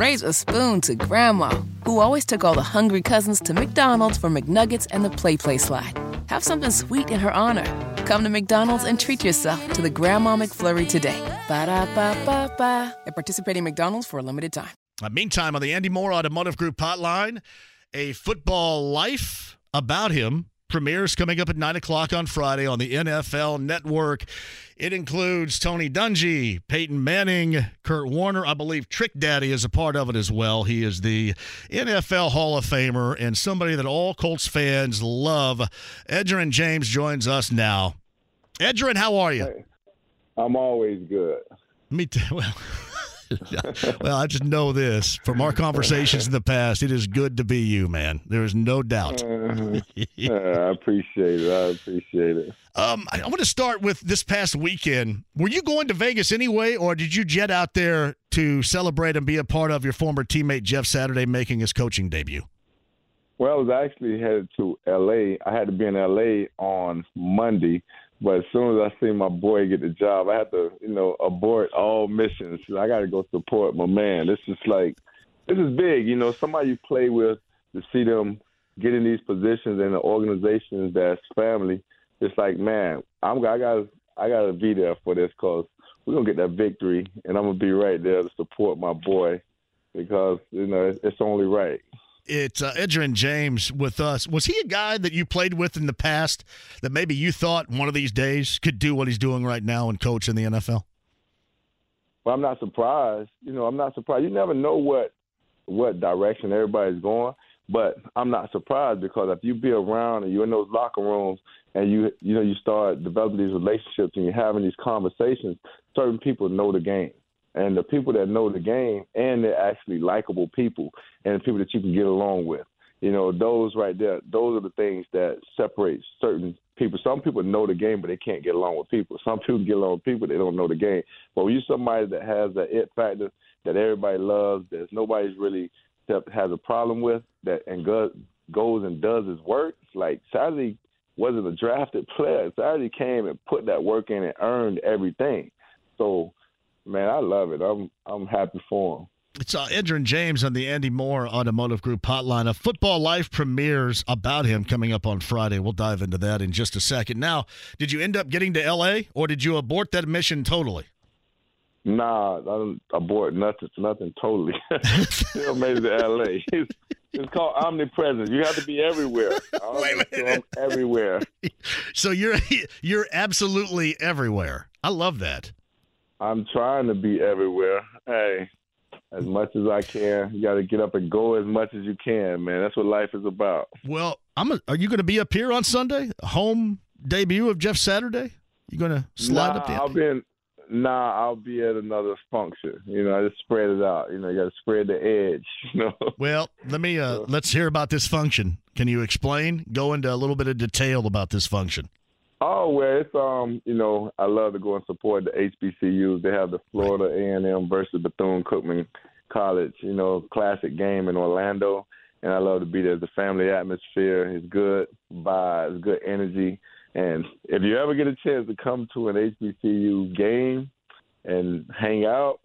raise a spoon to Grandma, who always took all the hungry cousins to McDonald's for McNuggets and the Play Play slide. Have something sweet in her honor. Come to McDonald's and treat yourself to the Grandma McFlurry today. Ba da ba ba ba. At participating McDonald's for a limited time. Uh, meantime, on the Andy Moore Automotive Group hotline, a football life about him premieres coming up at 9 o'clock on Friday on the NFL Network. It includes Tony Dungy, Peyton Manning, Kurt Warner. I believe Trick Daddy is a part of it as well. He is the NFL Hall of Famer and somebody that all Colts fans love. Edgerrin James joins us now. Edgerrin, how are you? Hey, I'm always good. Me too. Well, well, I just know this from our conversations in the past. It is good to be you, man. There is no doubt. Uh, I appreciate it. I appreciate it. Um, I, I want to start with this past weekend. Were you going to Vegas anyway, or did you jet out there to celebrate and be a part of your former teammate Jeff Saturday making his coaching debut? Well, I was actually headed to L.A. I had to be in L.A. on Monday but as soon as I see my boy get the job, I have to, you know, abort all missions. I got to go support my man. This is like, this is big. You know, somebody you play with to see them get in these positions in the organizations that's family. It's like, man, I'm I got I got to be there for this because we're gonna get that victory, and I'm gonna be right there to support my boy because you know it's only right it's uh, Edgerrin James with us. Was he a guy that you played with in the past that maybe you thought one of these days could do what he's doing right now and coach in the NFL? Well, I'm not surprised. You know, I'm not surprised. You never know what what direction everybody's going, but I'm not surprised because if you be around and you're in those locker rooms and you you know you start developing these relationships and you're having these conversations, certain people know the game and the people that know the game and they're actually likable people and people that you can get along with. You know, those right there, those are the things that separate certain people. Some people know the game, but they can't get along with people. Some people get along with people, they don't know the game. But when you're somebody that has that it factor that everybody loves, that nobody's really has a problem with, that and goes goes and does his work, like Saturday wasn't a drafted player. Saturday came and put that work in and earned everything. So man, I love it. I'm I'm happy for him. It's uh, Edgerrin James on the Andy Moore Automotive Group hotline. A Football Life premieres about him coming up on Friday. We'll dive into that in just a second. Now, did you end up getting to L.A. or did you abort that mission totally? Nah, I abort nothing. Nothing totally. Still made it to L.A. It's, it's called omnipresence. You have to be everywhere. Wait a minute. So everywhere. So you're you're absolutely everywhere. I love that. I'm trying to be everywhere. Hey, as much as I can. You got to get up and go as much as you can, man. That's what life is about. Well, I'm. A, are you going to be up here on Sunday? Home debut of Jeff Saturday. You going to slide nah, up there? I'll be in, Nah, I'll be at another function. You know, I just spread it out. You know, you got to spread the edge. You know. Well, let me. Uh, let's hear about this function. Can you explain? Go into a little bit of detail about this function. Oh well, it's um, you know, I love to go and support the HBCUs. They have the Florida A and M versus Bethune Cookman College, you know, classic game in Orlando, and I love to be there. The family atmosphere is good, vibes, good energy, and if you ever get a chance to come to an HBCU game and hang out,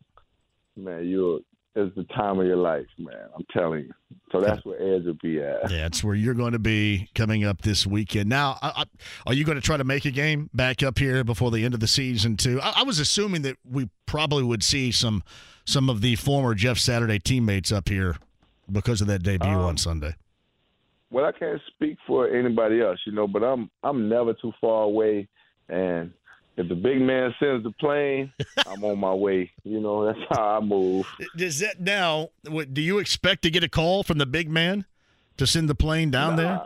man, you'll is the time of your life, man. I'm telling you. So that's where Edge will be at. Yeah, that's where you're going to be coming up this weekend. Now, I, I, are you going to try to make a game back up here before the end of the season too? I, I, was assuming that we probably would see some some of the former Jeff Saturday teammates up here because of that debut um, on Sunday. Well, I can't speak for anybody else, you know, but I'm I'm never too far away, and if the big man sends the plane, I'm on my way. You know, that's how I move. Does that now? Do you expect to get a call from the big man to send the plane down nah, there?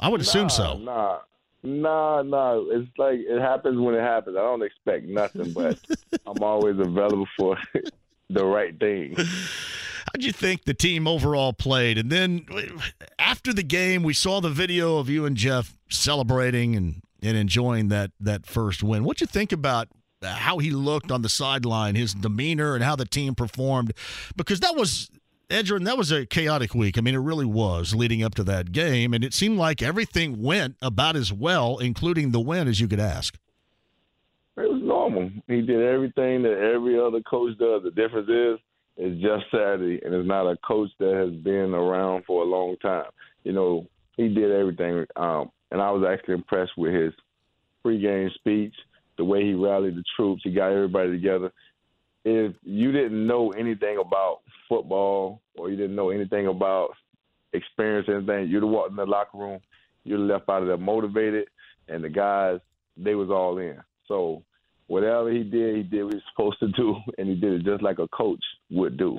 I would assume so. Nah, nah, nah. It's like it happens when it happens. I don't expect nothing, but I'm always available for the right thing. How'd you think the team overall played? And then after the game, we saw the video of you and Jeff celebrating and and enjoying that that first win. What you think about how he looked on the sideline, his demeanor, and how the team performed? Because that was Edgerrin, that was a chaotic week. I mean, it really was leading up to that game, and it seemed like everything went about as well, including the win, as you could ask. It was normal. He did everything that every other coach does. The difference is it's just Saturday, and it's not a coach that has been around for a long time. You know, he did everything, um, and I was actually impressed with his pregame speech, the way he rallied the troops, he got everybody together. If you didn't know anything about football or you didn't know anything about experience anything, you'd have walked in the locker room, you'd have left out of there motivated, and the guys, they was all in. So whatever he did, he did what he was supposed to do, and he did it just like a coach would do.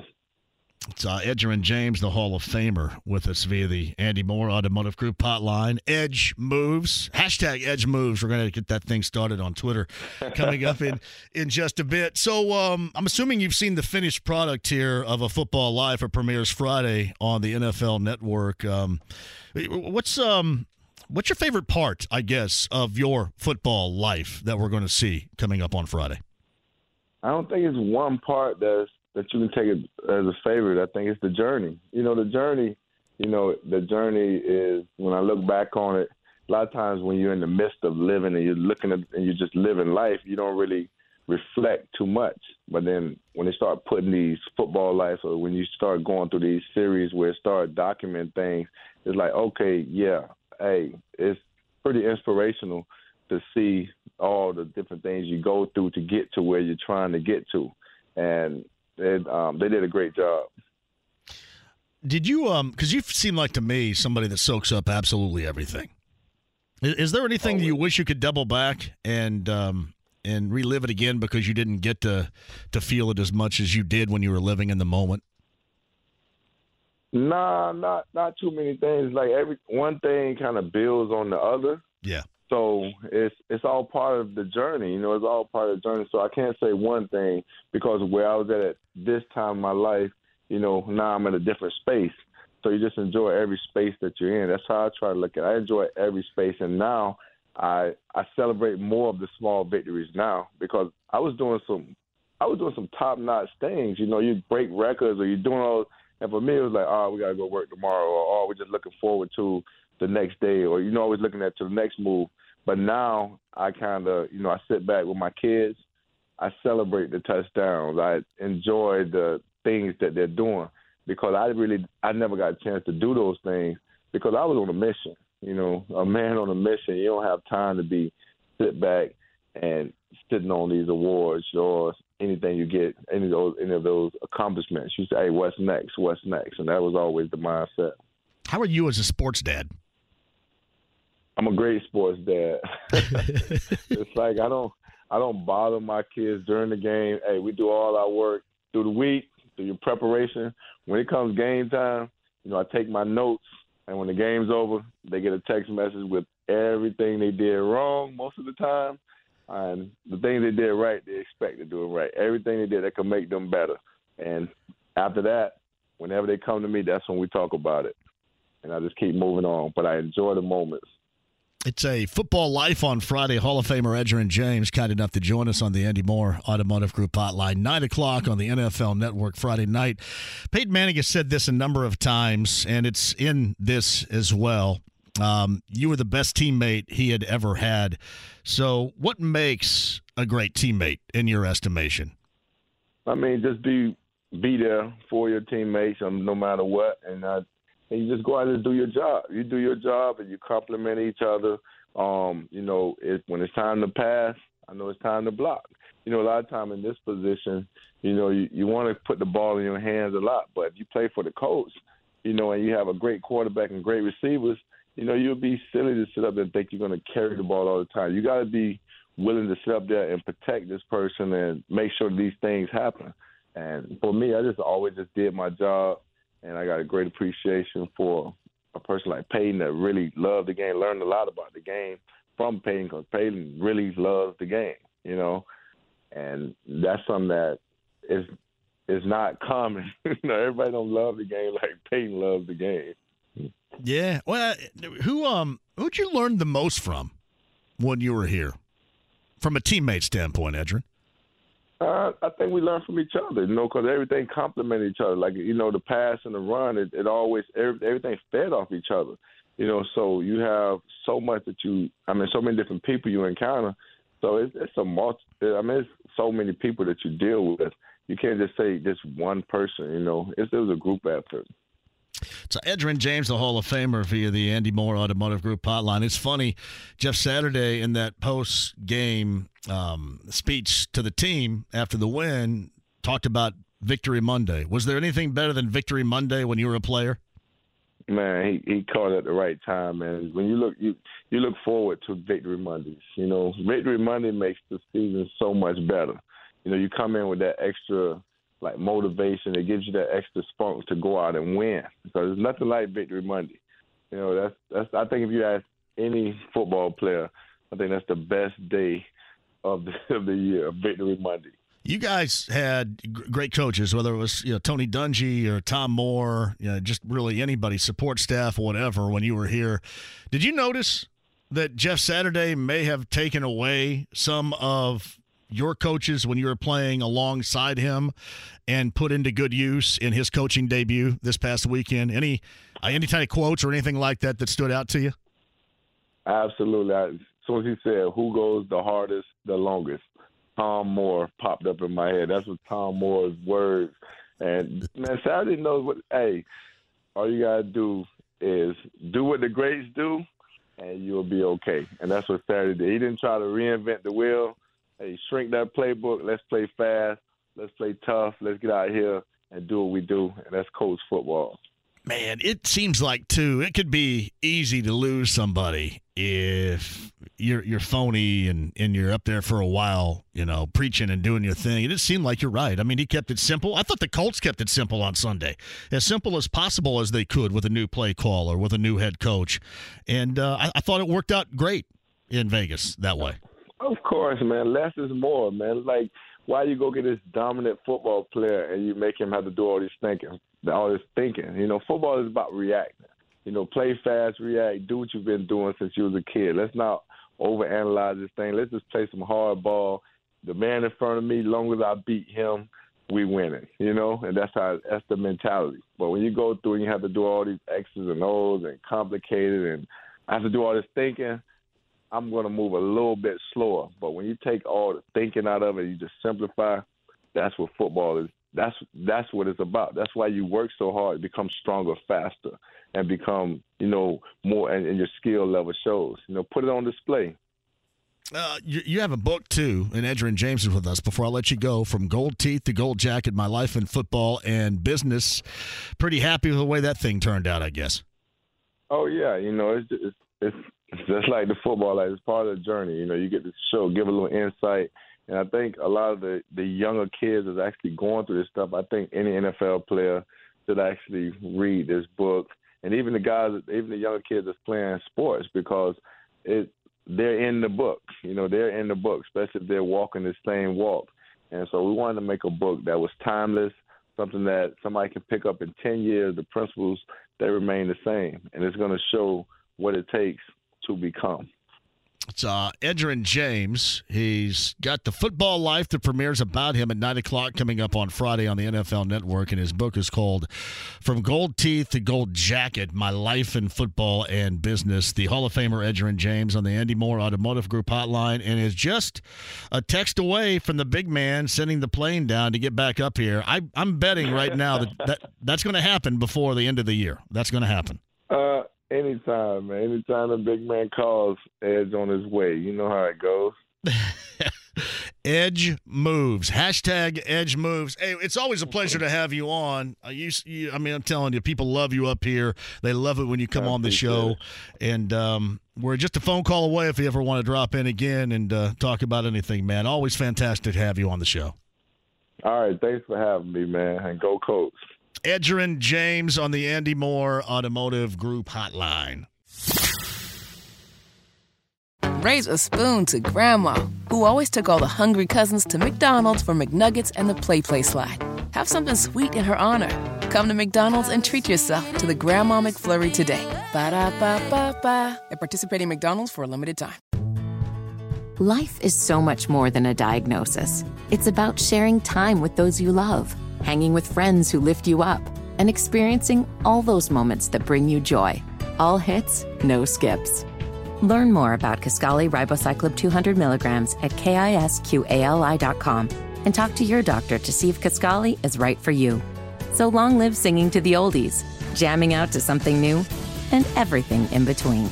It's uh, Edgerrin James, the Hall of Famer, with us via the Andy Moore Automotive Group hotline. Edge moves, hashtag Edge moves. We're going to get that thing started on Twitter coming up in, in just a bit. So um, I'm assuming you've seen the finished product here of a football live. It premieres Friday on the NFL Network. Um, what's um, what's your favorite part, I guess, of your football life that we're going to see coming up on Friday? I don't think it's one part that's that you can take it as a favorite. I think it's the journey. You know, the journey. You know, the journey is when I look back on it. A lot of times when you're in the midst of living and you're looking at and you're just living life, you don't really reflect too much. But then when they start putting these football lives, or when you start going through these series where it start document things, it's like, okay, yeah, hey, it's pretty inspirational to see all the different things you go through to get to where you're trying to get to. And they um, they did a great job. Did you um? Because you seem like to me somebody that soaks up absolutely everything. Is, is there anything you wish you could double back and um and relive it again because you didn't get to to feel it as much as you did when you were living in the moment? Nah, not not too many things. Like every one thing kind of builds on the other. Yeah. So it's it's all part of the journey, you know. It's all part of the journey. So I can't say one thing because where I was at at this time in my life, you know, now I'm in a different space. So you just enjoy every space that you're in. That's how I try to look at. it. I enjoy every space, and now I I celebrate more of the small victories now because I was doing some I was doing some top notch things. You know, you break records or you're doing all. And for me, it was like, oh, we gotta go work tomorrow, or oh, we're just looking forward to the next day, or you know, always looking at to the next move. But now I kind of, you know, I sit back with my kids. I celebrate the touchdowns. I enjoy the things that they're doing because I really, I never got a chance to do those things because I was on a mission. You know, a man on a mission. You don't have time to be sit back and sitting on these awards or anything you get, any of those, any of those accomplishments. You say, "Hey, what's next? What's next?" And that was always the mindset. How are you as a sports dad? I'm a great sports dad. it's like I don't I don't bother my kids during the game. Hey, we do all our work through the week, through your preparation. When it comes game time, you know, I take my notes and when the game's over, they get a text message with everything they did wrong most of the time. And the things they did right, they expect to do it right. Everything they did that could make them better. And after that, whenever they come to me, that's when we talk about it. And I just keep moving on. But I enjoy the moments. It's a football life on Friday. Hall of Famer Edgerrin James, kind enough to join us on the Andy Moore Automotive Group hotline. Nine o'clock on the NFL Network Friday night. Peyton Manning has said this a number of times, and it's in this as well. Um, you were the best teammate he had ever had. So, what makes a great teammate in your estimation? I mean, just be be there for your teammates, um, no matter what, and uh, and you just go out and do your job. You do your job and you compliment each other. Um, you know, it, when it's time to pass, I know it's time to block. You know, a lot of time in this position, you know, you, you want to put the ball in your hands a lot, but if you play for the coach, you know, and you have a great quarterback and great receivers, you know, you'll be silly to sit up and think you're going to carry the ball all the time. You got to be willing to sit up there and protect this person and make sure these things happen. And for me, I just always just did my job and I got a great appreciation for a person like Peyton that really loved the game, learned a lot about the game from Peyton because Peyton really loves the game, you know, and that's something that is is not common. you know, everybody don't love the game like Peyton loves the game. Yeah. Well, who um who'd you learn the most from when you were here, from a teammate standpoint, Edgerrin? Uh, I think we learn from each other, you know, because everything complemented each other. Like you know, the pass and the run, it, it always every, everything fed off each other. You know, so you have so much that you, I mean, so many different people you encounter. So it's, it's a multi. I mean, it's so many people that you deal with, you can't just say just one person. You know, it's, it was a group effort. So Edgerrin James, the Hall of Famer, via the Andy Moore Automotive Group hotline. It's funny, Jeff Saturday in that post game um, speech to the team after the win talked about Victory Monday. Was there anything better than Victory Monday when you were a player? Man, he he called at the right time, man. When you look you you look forward to Victory Mondays. You know, Victory Monday makes the season so much better. You know, you come in with that extra like motivation. It gives you that extra spunk to go out and win. So there's nothing like Victory Monday. You know, that's that's. I think if you ask any football player, I think that's the best day of the of the year, Victory Monday. You guys had great coaches, whether it was you know Tony Dungy or Tom Moore, you know, just really anybody, support staff, whatever. When you were here, did you notice that Jeff Saturday may have taken away some of your coaches when you were playing alongside him and put into good use in his coaching debut this past weekend? Any uh, any kind of quotes or anything like that that stood out to you? Absolutely. as soon as he said, "Who goes the hardest, the longest?" Tom Moore popped up in my head. That's what Tom Moore's words. And man, Saturday knows what. Hey, all you gotta do is do what the greats do, and you'll be okay. And that's what Saturday did. He didn't try to reinvent the wheel. Hey, shrink that playbook. Let's play fast. Let's play tough. Let's get out here and do what we do, and that's coach football. Man, it seems like too. It could be easy to lose somebody if you're you're phony and and you're up there for a while, you know, preaching and doing your thing. It seemed like you're right. I mean, he kept it simple. I thought the Colts kept it simple on Sunday, as simple as possible as they could with a new play call or with a new head coach, and uh, I, I thought it worked out great in Vegas that way. Of course, man. Less is more, man. Like why you go get this dominant football player and you make him have to do all this thinking, all this thinking? You know, football is about reacting. You know, play fast, react, do what you've been doing since you was a kid. Let's not overanalyze this thing. Let's just play some hard ball. The man in front of me, long as I beat him, we winning. You know, and that's how that's the mentality. But when you go through and you have to do all these X's and O's and complicated, and I have to do all this thinking I'm going to move a little bit slower. But when you take all the thinking out of it, you just simplify. That's what football is. That's that's what it's about. That's why you work so hard, become stronger faster, and become you know more, and, and your skill level shows. You know, put it on display. Uh, you, you, have a book too, and Edgerrin James is with us. Before I let you go, from Gold Teeth to Gold Jacket, my life in football and business. Pretty happy with the way that thing turned out, I guess. Oh yeah, you know it's it's, it's just like the football, like it's part of the journey. You know, you get to show, give a little insight, and I think a lot of the the younger kids is actually going through this stuff. I think any NFL player should actually read this book, and even the guys, even the younger kids that's playing sports, because it they're in the book. You know, they're in the book, especially if they're walking the same walk. And so we wanted to make a book that was timeless, something that somebody can pick up in 10 years. The principles, they remain the same. And it's going to show what it takes to become. It's uh, Edgerrin James. He's got the football life that premieres about him at 9 o'clock coming up on Friday on the NFL Network. And his book is called From Gold Teeth to Gold Jacket My Life in Football and Business. The Hall of Famer Edgerrin James on the Andy Moore Automotive Group hotline and is just a text away from the big man sending the plane down to get back up here. I, I'm betting right now that, that that's going to happen before the end of the year. That's going to happen. Uh, Anytime, man. Anytime a big man calls, Edge on his way. You know how it goes. Edge moves. Hashtag Edge moves. Hey, it's always a pleasure to have you on. I used, you, I mean, I'm telling you, people love you up here. They love it when you come I on the show. It. And um, we're just a phone call away if you ever want to drop in again and uh, talk about anything, man. Always fantastic to have you on the show. All right, thanks for having me, man. And go, coach. Edgerrin James on the Andy Moore Automotive Group Hotline. Raise a spoon to Grandma, who always took all the hungry cousins to McDonald's for McNuggets and the Play Play Slide. Have something sweet in her honor. Come to McDonald's and treat yourself to the Grandma McFlurry today. Ba da ba ba ba. At participating McDonald's for a limited time. Life is so much more than a diagnosis, it's about sharing time with those you love hanging with friends who lift you up, and experiencing all those moments that bring you joy. All hits, no skips. Learn more about Kisqali Ribociclib 200 milligrams at kisqali.com and talk to your doctor to see if Kisqali is right for you. So long live singing to the oldies, jamming out to something new, and everything in between.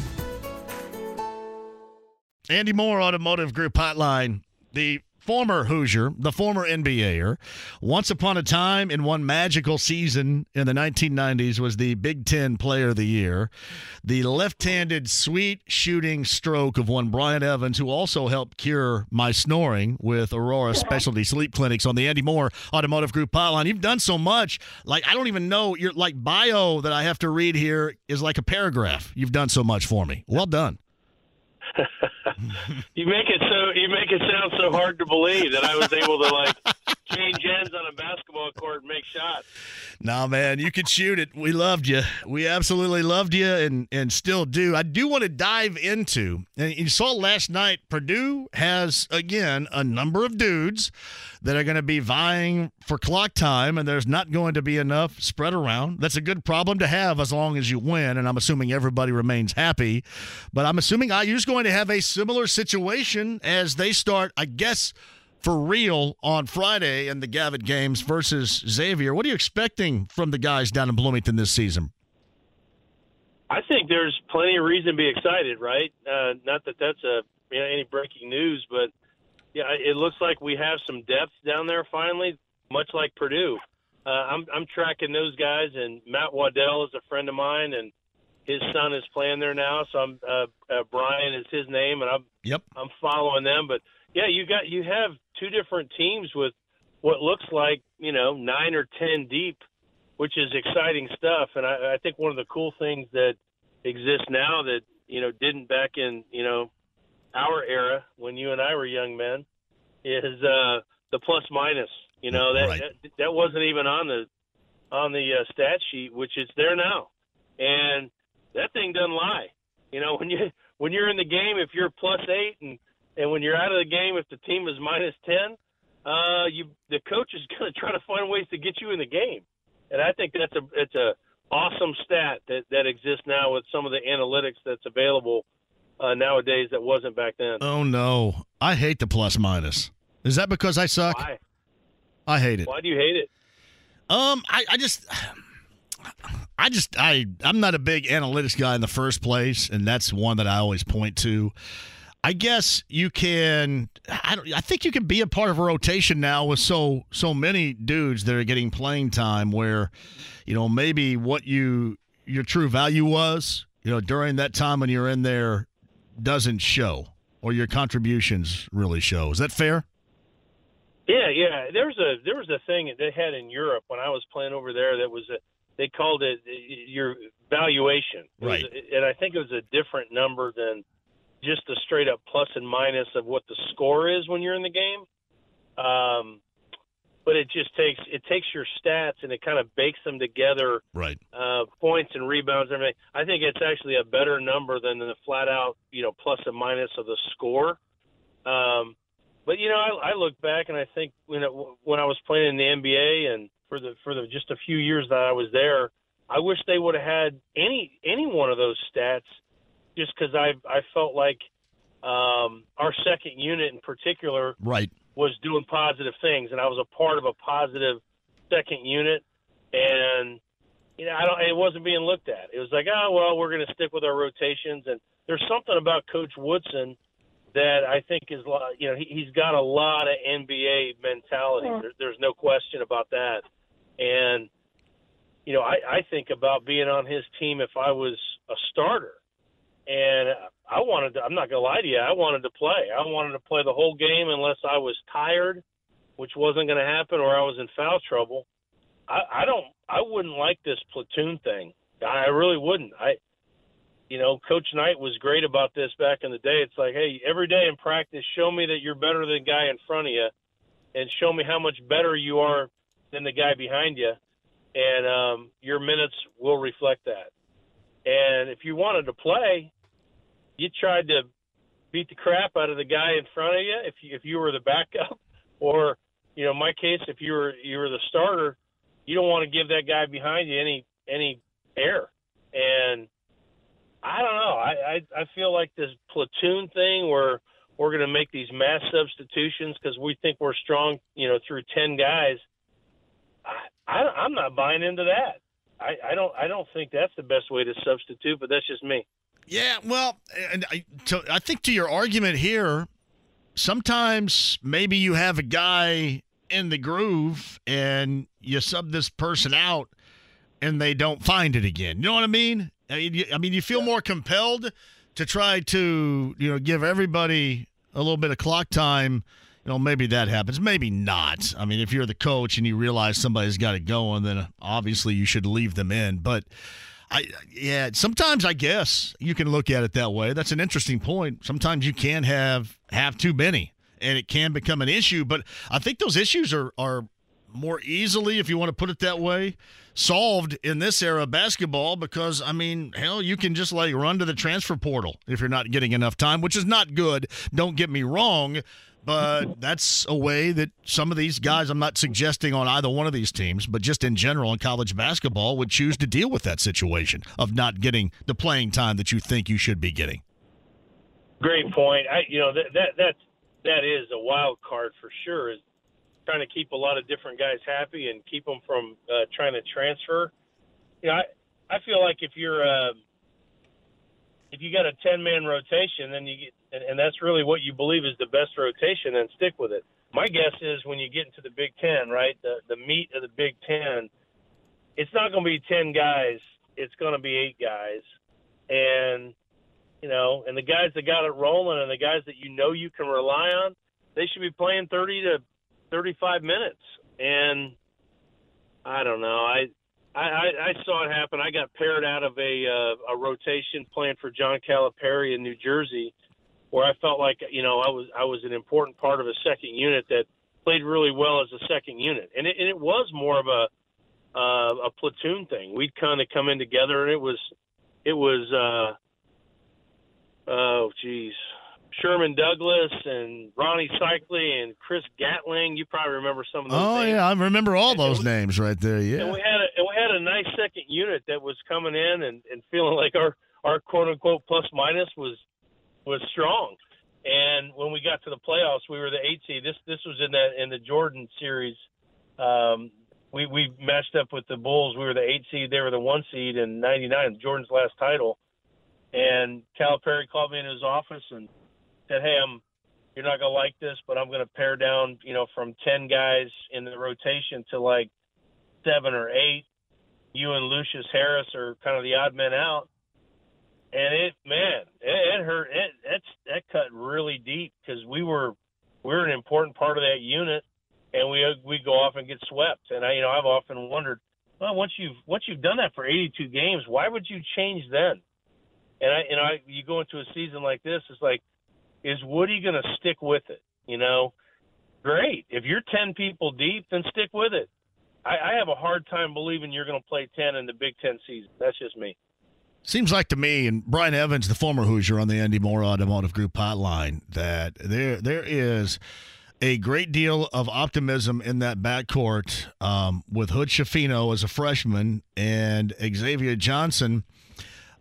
Andy Moore, Automotive Group Hotline. The former Hoosier, the former NBAer, once upon a time in one magical season in the 1990s was the Big Ten Player of the Year. The left-handed sweet shooting stroke of one Brian Evans, who also helped cure my snoring with Aurora Specialty Sleep Clinics on the Andy Moore Automotive Group hotline. You've done so much, like I don't even know your like bio that I have to read here is like a paragraph. You've done so much for me. Well done. you make it so you make it sound so hard to believe that I was able to like change ends on a basketball court and make shots. No, man, you could shoot it. We loved you. We absolutely loved you and, and still do. I do want to dive into, and you saw last night, Purdue has, again, a number of dudes that are going to be vying for clock time, and there's not going to be enough spread around. That's a good problem to have as long as you win, and I'm assuming everybody remains happy. But I'm assuming IU's going to have a similar situation as they start, I guess – for real on Friday in the Gavitt games versus Xavier. What are you expecting from the guys down in Bloomington this season? I think there's plenty of reason to be excited, right? Uh, not that that's a you know, any breaking news, but yeah, it looks like we have some depth down there finally, much like Purdue. Uh, I'm I'm tracking those guys, and Matt Waddell is a friend of mine, and his son is playing there now. So I'm uh, uh, Brian is his name, and I'm yep I'm following them. But yeah, you got you have two different teams with what looks like you know nine or ten deep, which is exciting stuff. And I, I think one of the cool things that exists now that you know didn't back in you know our era when you and I were young men is uh, the plus minus. You know that, right. that that wasn't even on the on the uh, stat sheet, which is there now, and that thing doesn't lie. You know when you when you're in the game, if you're plus eight and and when you're out of the game, if the team is minus ten, uh, you the coach is going to try to find ways to get you in the game. And I think that's a it's a awesome stat that that exists now with some of the analytics that's available uh, nowadays that wasn't back then. Oh no, I hate the plus minus. Is that because I suck? Why? I hate it. Why do you hate it? Um, I, I just. I just I I'm not a big analytics guy in the first place, and that's one that I always point to. I guess you can. I, don't, I think you can be a part of a rotation now with so so many dudes that are getting playing time. Where, you know, maybe what you your true value was, you know, during that time when you're in there, doesn't show, or your contributions really show. Is that fair? Yeah, yeah. There was a there was a thing that they had in Europe when I was playing over there. That was a they called it your valuation, right? and I think it was a different number than just the straight up plus and minus of what the score is when you're in the game. Um, but it just takes it takes your stats and it kind of bakes them together, right? Uh, points and rebounds, and everything. I think it's actually a better number than the flat out, you know, plus and minus of the score. Um, but you know, I, I look back and I think when it, when I was playing in the NBA and for the for the just a few years that I was there, I wish they would have had any any one of those stats just because I I felt like um, our second unit in particular right. was doing positive things, and I was a part of a positive second unit, and you know I don't it wasn't being looked at. It was like oh well we're going to stick with our rotations, and there's something about Coach Woodson that I think is you know he, he's got a lot of NBA mentality. There, there's no question about that, and you know I, I think about being on his team if I was a starter and I wanted to. I'm not gonna lie to you. I wanted to play. I wanted to play the whole game unless I was tired, which wasn't going to happen, or I was in foul trouble. I, I don't. I wouldn't like this platoon thing. I really wouldn't. I, you know, Coach Knight was great about this back in the day. It's like, hey, every day in practice, show me that you're better than the guy in front of you, and show me how much better you are than the guy behind you, and um, your minutes will reflect that. And if you wanted to play, you tried to beat the crap out of the guy in front of you if you, if you were the backup, or you know, in my case, if you were you were the starter, you don't want to give that guy behind you any any air. And I don't know. I I, I feel like this platoon thing where we're going to make these mass substitutions because we think we're strong, you know, through ten guys. I, I I'm not buying into that. I, I don't I don't think that's the best way to substitute, but that's just me. Yeah, well, and I, to, I think to your argument here, sometimes maybe you have a guy in the groove and you sub this person out and they don't find it again. You know what I mean? I mean, you, I mean, you feel more compelled to try to, you know, give everybody a little bit of clock time. You know, maybe that happens. Maybe not. I mean, if you're the coach and you realize somebody's got it going, then obviously you should leave them in. But I, yeah, sometimes I guess you can look at it that way. That's an interesting point. Sometimes you can have have too many, and it can become an issue. But I think those issues are are more easily, if you want to put it that way, solved in this era of basketball because, I mean, hell, you can just like run to the transfer portal if you're not getting enough time, which is not good. Don't get me wrong. But that's a way that some of these guys, I'm not suggesting on either one of these teams, but just in general in college basketball, would choose to deal with that situation of not getting the playing time that you think you should be getting. Great point. I, you know, that, that, that's, that is a wild card for sure. Is trying to keep a lot of different guys happy and keep them from uh, trying to transfer. You know, I I feel like if you're uh, if you got a ten man rotation, then you get and, and that's really what you believe is the best rotation, then stick with it. My guess is when you get into the Big Ten, right, the the meat of the Big Ten, it's not going to be ten guys. It's going to be eight guys, and you know, and the guys that got it rolling and the guys that you know you can rely on, they should be playing thirty to 35 minutes. And I don't know. I I, I saw it happen. I got paired out of a uh, a rotation playing for John Calipari in New Jersey, where I felt like you know I was I was an important part of a second unit that played really well as a second unit, and it, and it was more of a uh, a platoon thing. We'd kind of come in together, and it was it was uh, oh geez, Sherman Douglas and Rony Seikaly and Chris Gatling. You probably remember some of those. Oh names. yeah, I remember all And those names right there. Yeah. And we had a and we had a nice second unit that was coming in and, and feeling like our our quote unquote plus minus was was strong. And when we got to the playoffs, we were the eight seed. This this was in that in the Jordan series. Um, we we matched up with the Bulls. We were the eight seed. They were the one seed in '99, Jordan's last title. And Calipari called me in his office and said, "Hey, I'm you're not gonna like this, but I'm gonna pare down, you know, from ten guys in the rotation to like seven or eight. You and Lucious Harris are kind of the odd men out." And it, man, it, it hurt. It that's that cut really deep because we were we're an important part of that unit, and we we go off and get swept. And I, you know, I've often wondered, well, once you've once you've done that for 82 games, why would you change then? And I, you know, I, you go into a season like this, it's like, is Woody going to stick with it? You know, great. If you're 10 people deep, then stick with it. I, I have a hard time believing you're going to play 10 in the Big Ten season. That's just me. Seems like to me, and Brian Evans, the former Hoosier on the Andy Moore Automotive Group hotline, that there there is a great deal of optimism in that backcourt um, with Hood-Schifino as a freshman and Xavier Johnson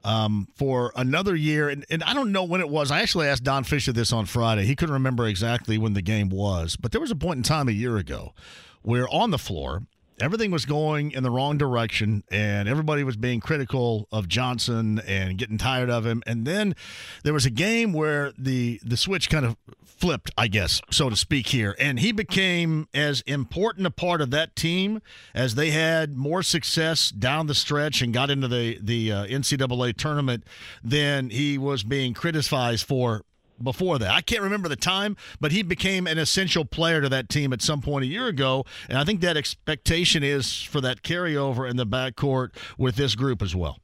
um, for another year. And, and I don't know when it was. I actually asked Don Fischer this on Friday. He couldn't remember exactly when the game was, but there was a point in time a year ago where on the floor, everything was going in the wrong direction and everybody was being critical of Johnson and getting tired of him. And then there was a game where the the switch kind of flipped, I guess, so to speak here, and he became as important a part of that team as they had more success down the stretch and got into the the uh, NCAA tournament than he was being criticized for before that. I can't remember the time, but he became an essential player to that team at some point a year ago. And I think that expectation is for that carryover in the backcourt with this group as well.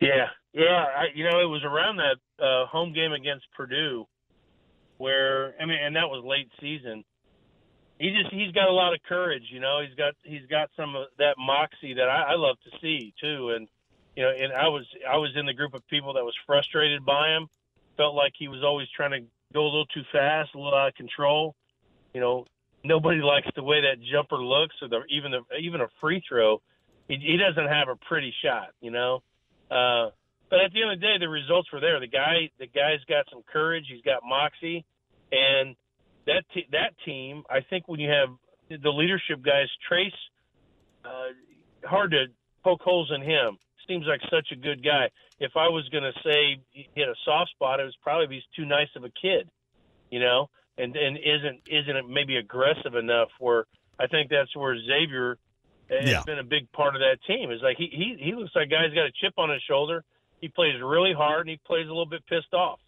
Yeah, yeah. I, you know, it was around that uh, home game against Purdue where I mean, and that was late season. He just he's got a lot of courage, you know. He's got he's got some of that moxie that I, I love to see too. And you know, and I was I was in the group of people that was frustrated by him. Felt like he was always trying to go a little too fast, a little out of control. You know, nobody likes the way that jumper looks, or the even the even a free throw. He, he doesn't have a pretty shot, you know. Uh, But at the end of the day, the results were there. The guy, the guy's got some courage. He's got moxie, and that te- that team. I think when you have the leadership guys, Trayce, uh, hard to poke holes in him. Seems like such a good guy. If I was going to say he had a soft spot, it was probably he's too nice of a kid, you know, and and isn't isn't maybe aggressive enough. Where I think that's where Xavier has Yeah. been a big part of that team. Is like he he he looks like a guy's got a chip on his shoulder. He plays really hard and he plays a little bit pissed off.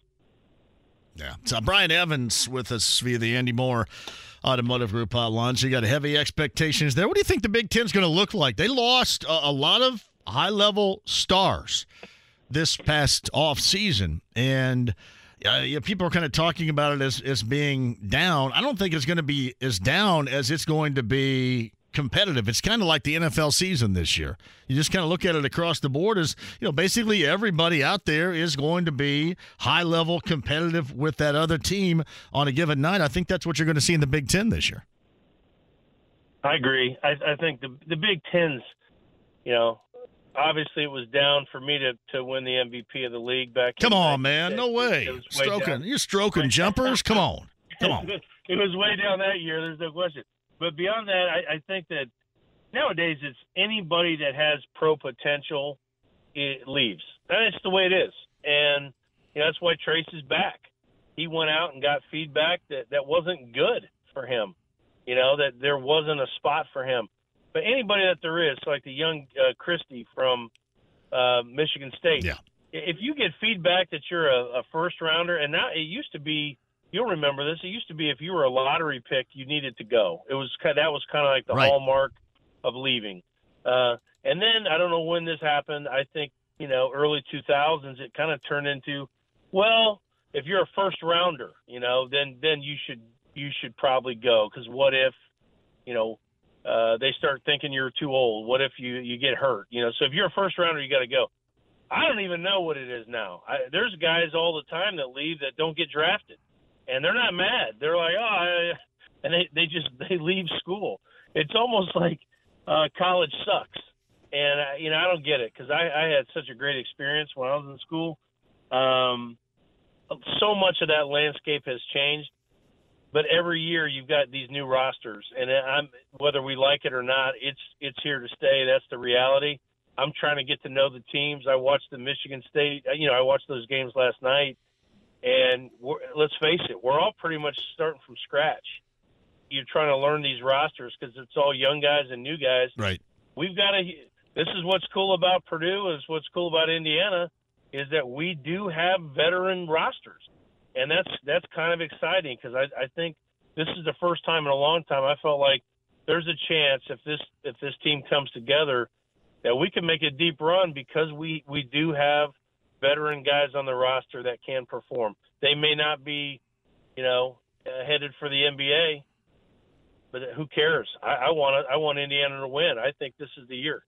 Yeah. So Brian Evans with us via the Andy Moore Automotive Group hotline. So you got heavy expectations there. What do you think the Big Ten's going to look like? They lost a, a lot of high level stars this past off season, and uh, people are kind of talking about it as as being down. I don't think it's going to be as down as it's going to be competitive. It's kind of like the NFL season this year. You just kind of look at it across the board as, you know, basically everybody out there is going to be high level competitive with that other team on a given night. I think that's what you're going to see in the Big 10 this year. I agree. I, I think the the Big Ten's, you know, obviously it was down for me to, to win the MVP of the league back. Come on, man. No way. Way Stroking. down. You're stroking jumpers. Come on. Come on. it was way down that year. There's no question. But beyond that, I, I think that nowadays it's anybody that has pro potential it leaves. That's the way it is, and you know, that's why Trayce is back. He went out and got feedback that that wasn't good for him. You know that there wasn't a spot for him. But anybody that there is, like the young uh, Christie from uh, Michigan State, Yeah. if you get feedback that you're a, a first rounder, and now it used to be, you'll remember this. It used to be if you were a lottery pick, you needed to go. It was kind that was kind of like the Right. hallmark of leaving. Uh, and then I don't know when this happened. I think you know early 2000s. It kind of turned into, well, if you're a first rounder, you know, then then you should you should probably go because what if, you know, uh, they start thinking you're too old? What if you you get hurt? You know, so if you're a first rounder, you got to go. I don't even know what it is now. I, there's guys all the time that leave that don't get drafted, and they're not mad. They're like, oh, and they they just they leave school. It's almost like uh, college sucks, and I, you know I don't get it because I, I had such a great experience when I was in school. Um, so much of that landscape has changed, but every year you've got these new rosters, and I'm whether we like it or not, it's it's here to stay. That's the reality. I'm trying to get to know the teams. I watched the Michigan State. You know, I watched those games last night, and we're, let's face it, we're all pretty much starting from scratch. You're trying to learn these rosters because it's all young guys and new guys. Right. We've got to. This is what's cool about Purdue. Is what's cool about Indiana is that we do have veteran rosters, and that's that's kind of exciting because I, I think this is the first time in a long time I felt like there's a chance if this if this team comes together that we can make a deep run because we we do have veteran guys on the roster that can perform. They may not be, you know, uh, headed for the NBA, but who cares? I, I want I want Indiana to win. I think this is the year.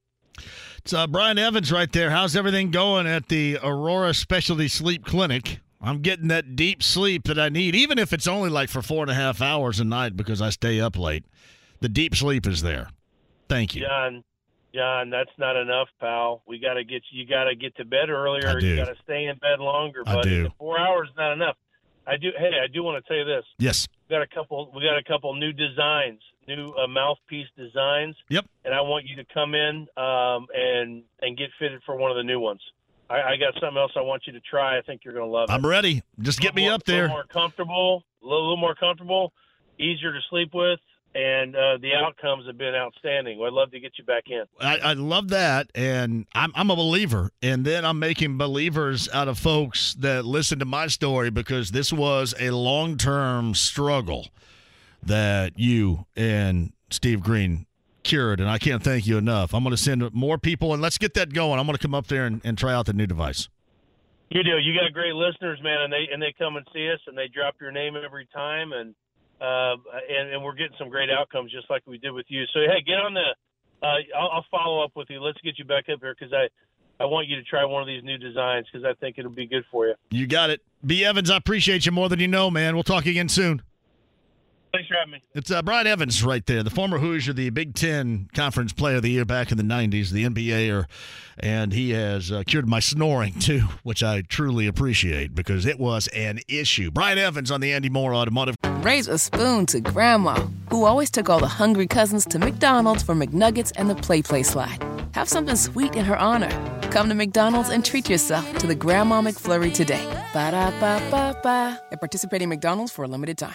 It's uh, Brian Evans right there. How's everything going at the Aurora Specialty Sleep Clinic? I'm getting that deep sleep that I need, even if it's only like for four and a half hours a night because I stay up late. The deep sleep is there. Thank you. John, John, that's not enough, pal. We got to get you. You got to get to bed earlier. You got to stay in bed longer. I But do. four hours is not enough. I do. Hey, I do want to tell you this. Yes. We got a couple. We got a couple new designs, new uh, mouthpiece designs. Yep. And I want you to come in um, and and get fitted for one of the new ones. I, I got something else I want you to try. I think you're going to love it. I'm ready. Just get me Little up more- there. little more comfortable, a little, little more comfortable, easier to sleep with, and uh, the outcomes have been outstanding. I'd love to get you back in. I, I love that, and I'm I'm a believer. And then I'm making believers out of folks that listen to my story because this was a long term struggle that you and Steve Green cured, and I can't thank you enough. I'm going to send more people, and let's get that going. I'm going to come up there and, and try out the new device. You do. You got great listeners, man, and they and they come and see us, and they drop your name every time, and uh, and, and we're getting some great outcomes, just like we did with you. So hey, get on the. Uh, I'll, I'll follow up with you. Let's get you back up here because I. I want you to try one of these new designs because I think it'll be good for you. You got it. B. Evans, I appreciate you more than you know, man. We'll talk again soon. Thanks for having me. It's uh, Brian Evans right there, the former Hoosier, the Big Ten Conference Player of the Year back in the 90s, the NBA, and he has uh, cured my snoring too, which I truly appreciate because it was an issue. Brian Evans on the Andy Moore Automotive. Raise a spoon to Grandma, who always took all the hungry cousins to McDonald's for McNuggets and the Play Play slide. Have something sweet in her honor. Come to McDonald's and treat yourself to the Grandma McFlurry today. Ba da ba ba ba. At participating McDonald's for a limited time.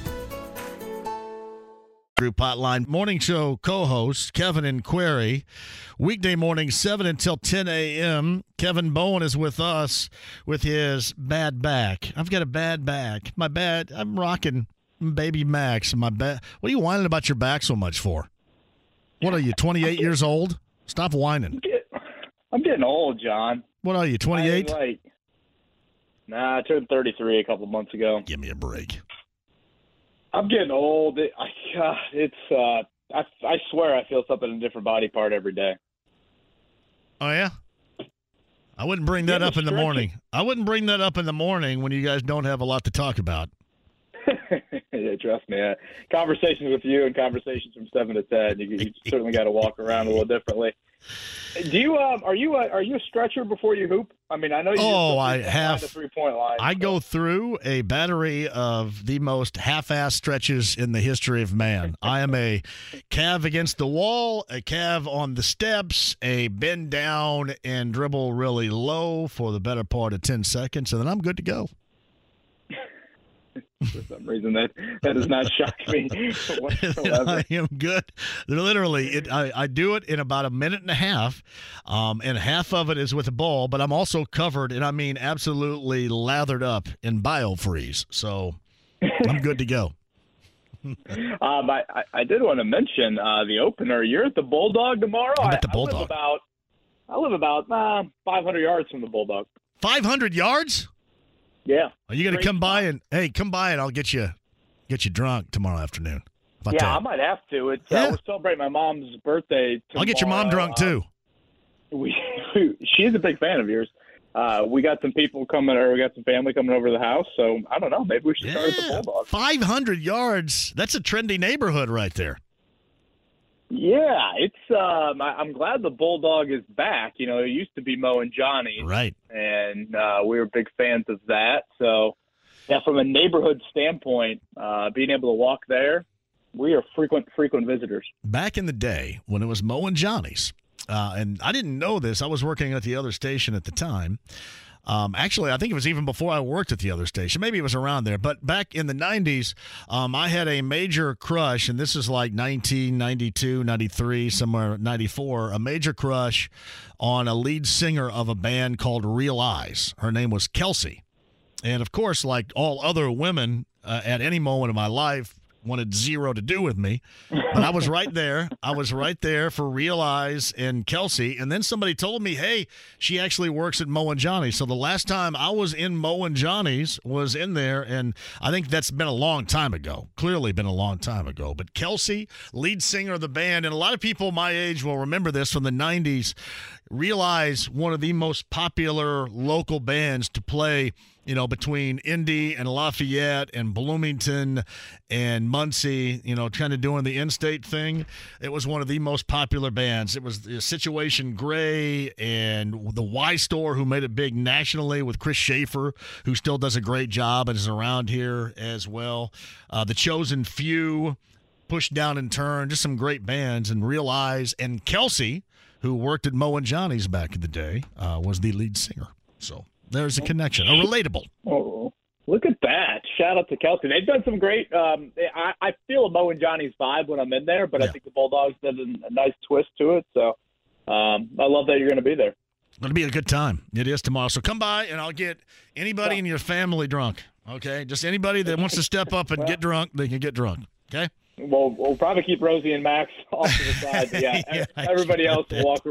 Group Hotline Morning Show co host Kevin and Query. Weekday morning, 7 until 10 a.m. Kevin Bowen is with us with his bad back. I've got a bad back. My bad, I'm rocking baby Max. My back. What are you whining about your back so much for? What are you, 28 years old? Stop whining. I'm getting old, John. What are you, 28? Like, nah, I turned 33 a couple months ago. Give me a break. I'm getting old. It, I, uh, it's uh, I, I swear I feel something in a different body part every day. Oh yeah. I wouldn't bring that Yeah, up in the morning. I wouldn't bring that up in the morning when you guys don't have a lot to talk about. yeah, trust me. Uh, conversations with you and conversations from seven to ten, you, you certainly got to walk around a little differently. Do you? Um, are you? A, are you a stretcher before you hoop? I mean, I know you. Oh, I have. the three point line. I so- go through a battery of the most half-ass stretches in the history of man. I am a calf against the wall, a calf on the steps, a bend down and dribble really low for the better part of 10 seconds, and then I'm good to go. For some reason that that does not shock me whatsoever. I am good. Literally, it, I, I do it in about a minute and a half, um, and half of it is with a ball, but I'm also covered, and I mean absolutely lathered up in biofreeze. So I'm good to go. Um, I, I, did want to mention uh, the opener. You're at the Bulldog tomorrow. I'm at the I, I live Bulldog. about I live about uh, 500 yards from the Bulldog. 500 yards? Yeah. Are you going to come by and hey, come by and I'll get you get you drunk tomorrow afternoon. About Yeah, I might have to. It's Yeah. uh, we're celebrating my mom's birthday. I'll get your mom tomorrow. drunk too. Uh, we, she's a big fan of yours. Uh, we got some people coming, or we got some family coming over to the house. So I don't know. Maybe we should start at the Yeah, Bulldog. 500 yards. That's a trendy neighborhood right there. Yeah, it's. Um, I, I'm glad the Bulldog is back. You know, it used to be Mo and Johnny. Right. and uh, we were big fans of that. So, yeah, from a neighborhood standpoint, uh, being able to walk there, we are frequent frequent visitors. Back in the day when it was Mo and Johnny's, uh, and I didn't know this. I was working at the other station at the time. Um, actually, I think it was even before I worked at the other station. Maybe it was around there. But back in the 90s, um, I had a major crush, and this is like 1992, 93, somewhere 94, a major crush on a lead singer of a band called Real Eyes. Her name was Kelsey. And of course, like all other women uh, at any moment of my life, wanted zero to do with me. But I was right there. I was right there for Real Eyes and Kelsey. And then somebody told me, hey, she actually works at Mo and Johnny. So the last time I was in Mo and Johnny's was in there. And I think that's been a long time ago. Clearly been a long time ago. But Kelsey, lead singer of the band, and a lot of people my age will remember this from the 90s, realize one of the most popular local bands to play you know, between Indy and Lafayette and Bloomington and Muncie, you know, kind of doing the in-state thing. It was one of the most popular bands. It was Situation Gray and the Why Store, who made it big nationally with Chris Shaffer, who still does a great job and is around here as well. Uh, the Chosen Few, Push Down and Turn, just some great bands. And Realize and Kelsey, who worked at Mo and Johnny's back in the day, uh, was the lead singer. So there's a connection, a relatable. Oh, look at that! Shout out to Kelsey. They've done some great. Um, I, I feel a Mo and Johnny's vibe when I'm in there, but Yeah. I think the Bulldogs did a, a nice twist to it. So, um, I love that you're going to be there. It'll be a good time. It is tomorrow. So come by and I'll get anybody in your family drunk. Okay? Just anybody that wants to step up and get drunk, they can get drunk. Okay? We'll, we'll probably keep Rosie and Max off to the side. But yeah, Yeah, everybody else will walk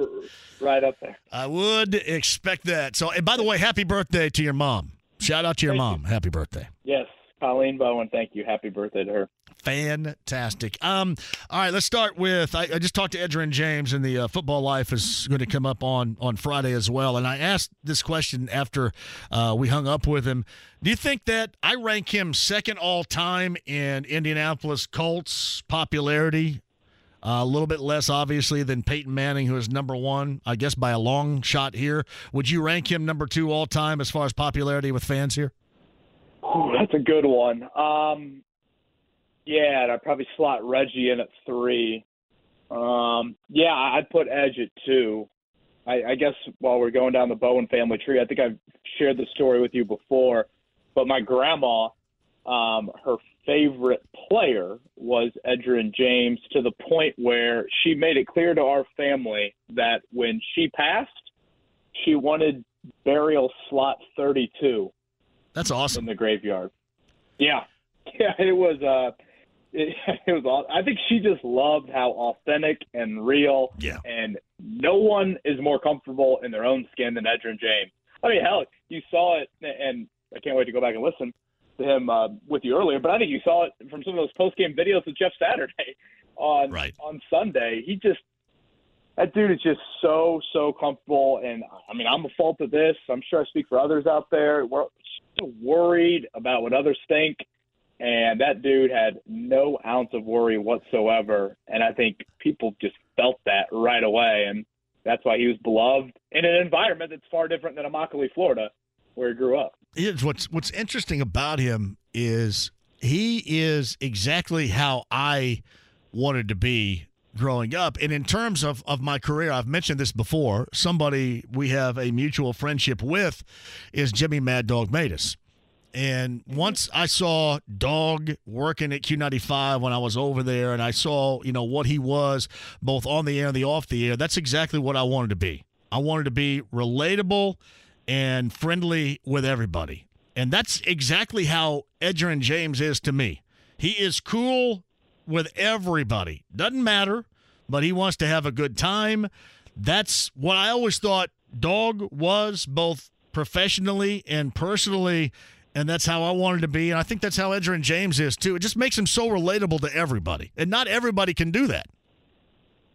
right up there. I would expect that. So, and by the way, happy birthday to your mom. Shout out to your Thank mom. Happy birthday. Yes, Colleen Bowen. Thank you. Happy birthday to her. Fantastic. Um, all right, let's start with. I, I just talked to Edgerrin James, and the uh, football life is going to come up on on Friday as well. And I asked this question after uh, we hung up with him. Do you think that I rank him second all time in Indianapolis Colts popularity? Uh, a little bit less, obviously, than Peyton Manning, who is number one, I guess, by a long shot here. Would you rank him number two all time as far as popularity with fans here? Ooh, that's a good one. Um, yeah, and I'd probably slot Reggie in at three. Um, yeah, I'd put Edge at two. I, I guess while we're going down the Bowen family tree, I think I've shared the story with you before, but my grandma, um, her favorite player was Edgerrin James to the point where she made it clear to our family that when she passed, she wanted burial slot 32 That's awesome. in the graveyard. Yeah, yeah, it was. Uh, it, it was. aw- I think she just loved how authentic and real. Yeah. And no one is more comfortable in their own skin than Edgerrin James. I mean, hell, you saw it, and I can't wait to go back and listen to him uh, with you earlier. But I think you saw it from some of those post game videos with Jeff Saturday on Right. on Sunday. He just that dude is just so so comfortable, and I mean, I'm a fault of this. I'm sure I speak for others out there. We're so worried about what others think, and that dude had no ounce of worry whatsoever. And I think people just felt that right away, and that's why he was beloved in an environment that's far different than Immokalee, Florida, where he grew up. Here's what's what's interesting about him is he is exactly how I wanted to be growing up. And in terms of, of my career, I've mentioned this before. Somebody we have a mutual friendship with is Jimmy Mad Dog Matus. And mm-hmm. once I saw Dog working at Q95 when I was over there, and I saw, you know, what he was both on the air and the off the air, that's exactly what I wanted to be. I wanted to be relatable and friendly with everybody. And that's exactly how Edgerrin James is to me. He is cool with everybody. Doesn't matter, but he wants to have a good time. That's what I always thought Dog was, both professionally and personally. And that's how I wanted to be. And I think that's how Edgerrin James is too. It just makes him so relatable to everybody. And not everybody can do that.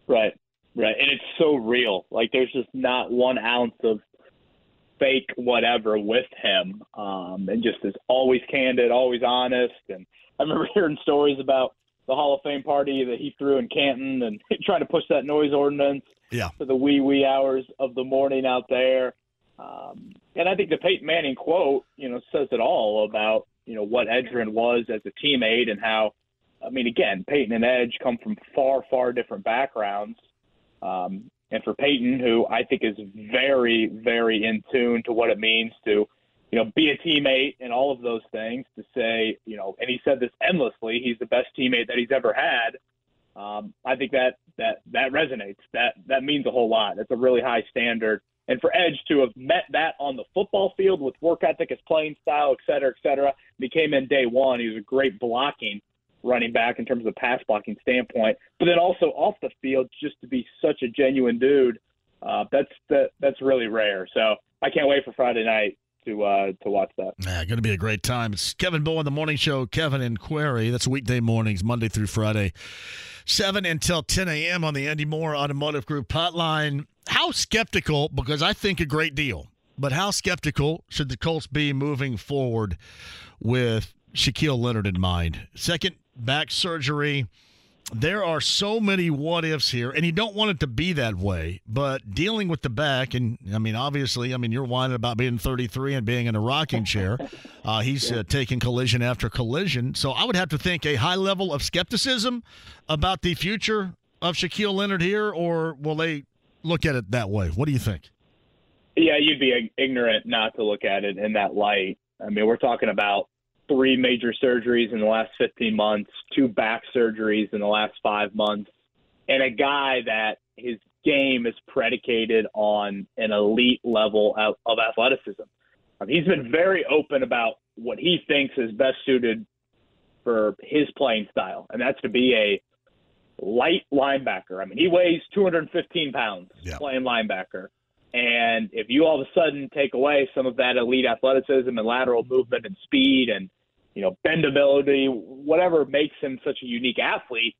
Right, right. And it's so real. Like there's just not one ounce of fake whatever with him. Um, and just is always candid, always honest. And I remember hearing stories about the Hall of Fame party that he threw in Canton and trying to push that noise ordinance Yeah. to the wee wee hours of the morning out there. Um, and I think the Peyton Manning quote, you know, says it all about you know what Edgerrin was as a teammate and how. I mean, again, Peyton and Edge come from far, far different backgrounds. Um, and for Peyton, who I think is very, very in tune to what it means to, you know, be a teammate and all of those things, to say, you know, and he said this endlessly, he's the best teammate that he's ever had. Um, I think that that that resonates. That that means a whole lot. That's a really high standard. And for Edge to have met that on the football field with work ethic, his playing style, et cetera, et cetera, he came in day one. He was a great blocking running back in terms of pass blocking standpoint, but then also off the field, just to be such a genuine dude, uh, that's that that's really rare. So I can't wait for Friday night to uh, to watch that. Yeah, going to be a great time. It's Kevin Bowen, the morning show. Kevin and Query. That's weekday mornings, Monday through Friday, 7 until 10 a.m. on the Andy Moore Automotive Group hotline. How skeptical, because I think a great deal, but how skeptical should the Colts be moving forward with Shaquille Leonard in mind? Second back surgery. There are so many what ifs here, and you don't want it to be that way. But dealing with the back, and I mean, obviously, I mean, you're whining about being 33 and being in a rocking chair. Uh, he's uh, taking collision after collision. So I would have to think a high level of skepticism about the future of Shaquille Leonard here, or will they look at it that way? What do you think? Yeah, you'd be ignorant not to look at it in that light. I mean, we're talking about three major surgeries in the last 15 months, two back surgeries in the last five months, and a guy that his game is predicated on an elite level of, of athleticism. Um, he's been very open about what he thinks is best suited for his playing style, and that's to be a light linebacker. I mean, he weighs 215 pounds Yeah. playing linebacker. And if you all of a sudden take away some of that elite athleticism and lateral movement and speed and, you know, bendability, whatever makes him such a unique athlete,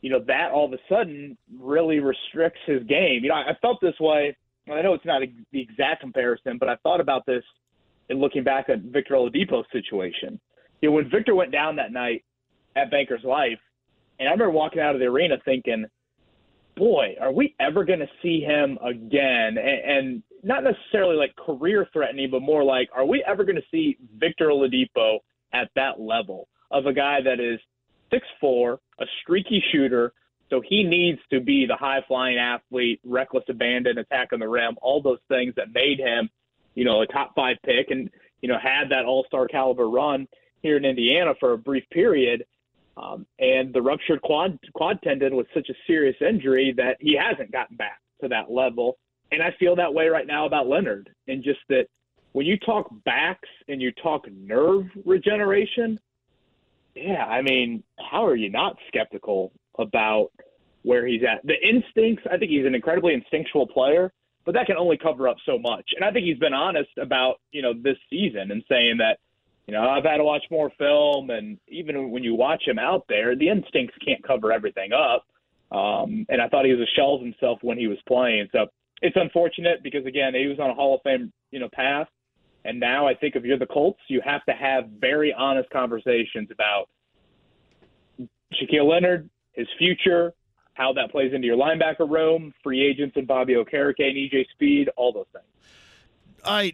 you know, that all of a sudden really restricts his game. You know, I, I felt this way. I know it's not a, the exact comparison, but I thought about this in looking back at Victor Oladipo's situation. You know, when Victor went down that night at Banker's Life, and I remember walking out of the arena thinking, boy, are we ever going to see him again? And, and not necessarily like career threatening, but more like, are we ever going to see Victor Oladipo at that level of a guy that is 6'4, a streaky shooter? So he needs to be the high flying athlete, reckless abandon, attack on the rim, all those things that made him, you know, a top five pick and, you know, had that all star caliber run here in Indiana for a brief period. Um, and the ruptured quad quad tendon was such a serious injury that he hasn't gotten back to that level. And I feel that way right now about Leonard, and just that when you talk backs and you talk nerve regeneration, yeah, I mean, how are you not skeptical about where he's at? The instincts, I think he's an incredibly instinctual player, but that can only cover up so much. And I think he's been honest about you know this season and saying that you know, I've had to watch more film, and even when you watch him out there, the instincts can't cover everything up. Um, and I thought he was a shell of himself when he was playing. So it's unfortunate because again, he was on a Hall of Fame, you know, path. And now I think if you're the Colts, you have to have very honest conversations about Shaquille Leonard, his future, how that plays into your linebacker room, free agents and Bobby Okereke and EJ Speed, all those things. I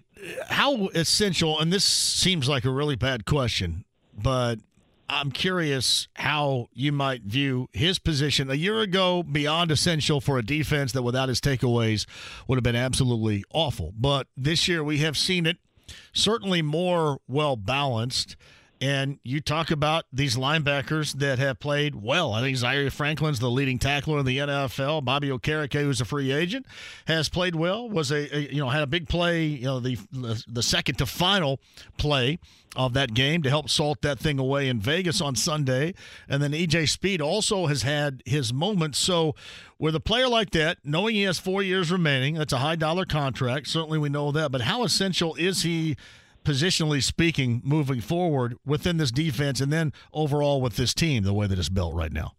how essential, and this seems like a really bad question, but I'm curious how you might view his position a year ago beyond essential for a defense that without his takeaways would have been absolutely awful. But this year we have seen it certainly more well balanced. And you talk about these linebackers that have played well. I think Zaire Franklin's the leading tackler in the NFL. Bobby Okereke, who's a free agent, has played well. Was a, a you know had a big play. You know the, the the second to final play of that game to help salt that thing away in Vegas on Sunday. And then EJ Speed also has had his moments. So with a player like that, knowing he has four years remaining, that's a high dollar contract. Certainly we know that. But how essential is he? Positionally speaking, moving forward within this defense and then overall with this team, the way that it's built right now?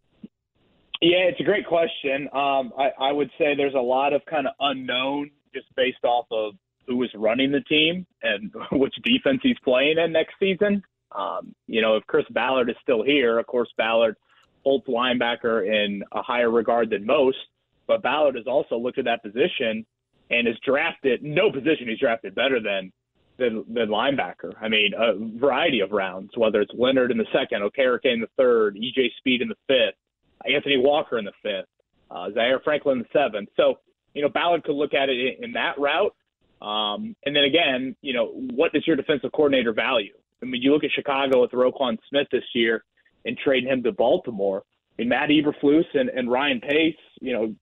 Yeah, it's a great question. Um, I, I would say there's a lot of kind of unknown just based off of who is running the team and which defense he's playing in next season. Um, you know, if Chris Ballard is still here, of course, Ballard holds linebacker in a higher regard than most, but Ballard has also looked at that position and is drafted no position he's drafted better than than, than linebacker. I mean, a variety of rounds, whether it's Leonard in the second, Okereke in the third, EJ Speed in the fifth, Anthony Walker in the fifth, uh, Zaire Franklin in the seventh. So, you know, Ballard could look at it in, in that route. Um, and then again, you know, what does your defensive coordinator value? I mean, you look at Chicago with Roquan Smith this year and trading him to Baltimore. I mean, Matt Eberflus and, and Ryan Pace, you know,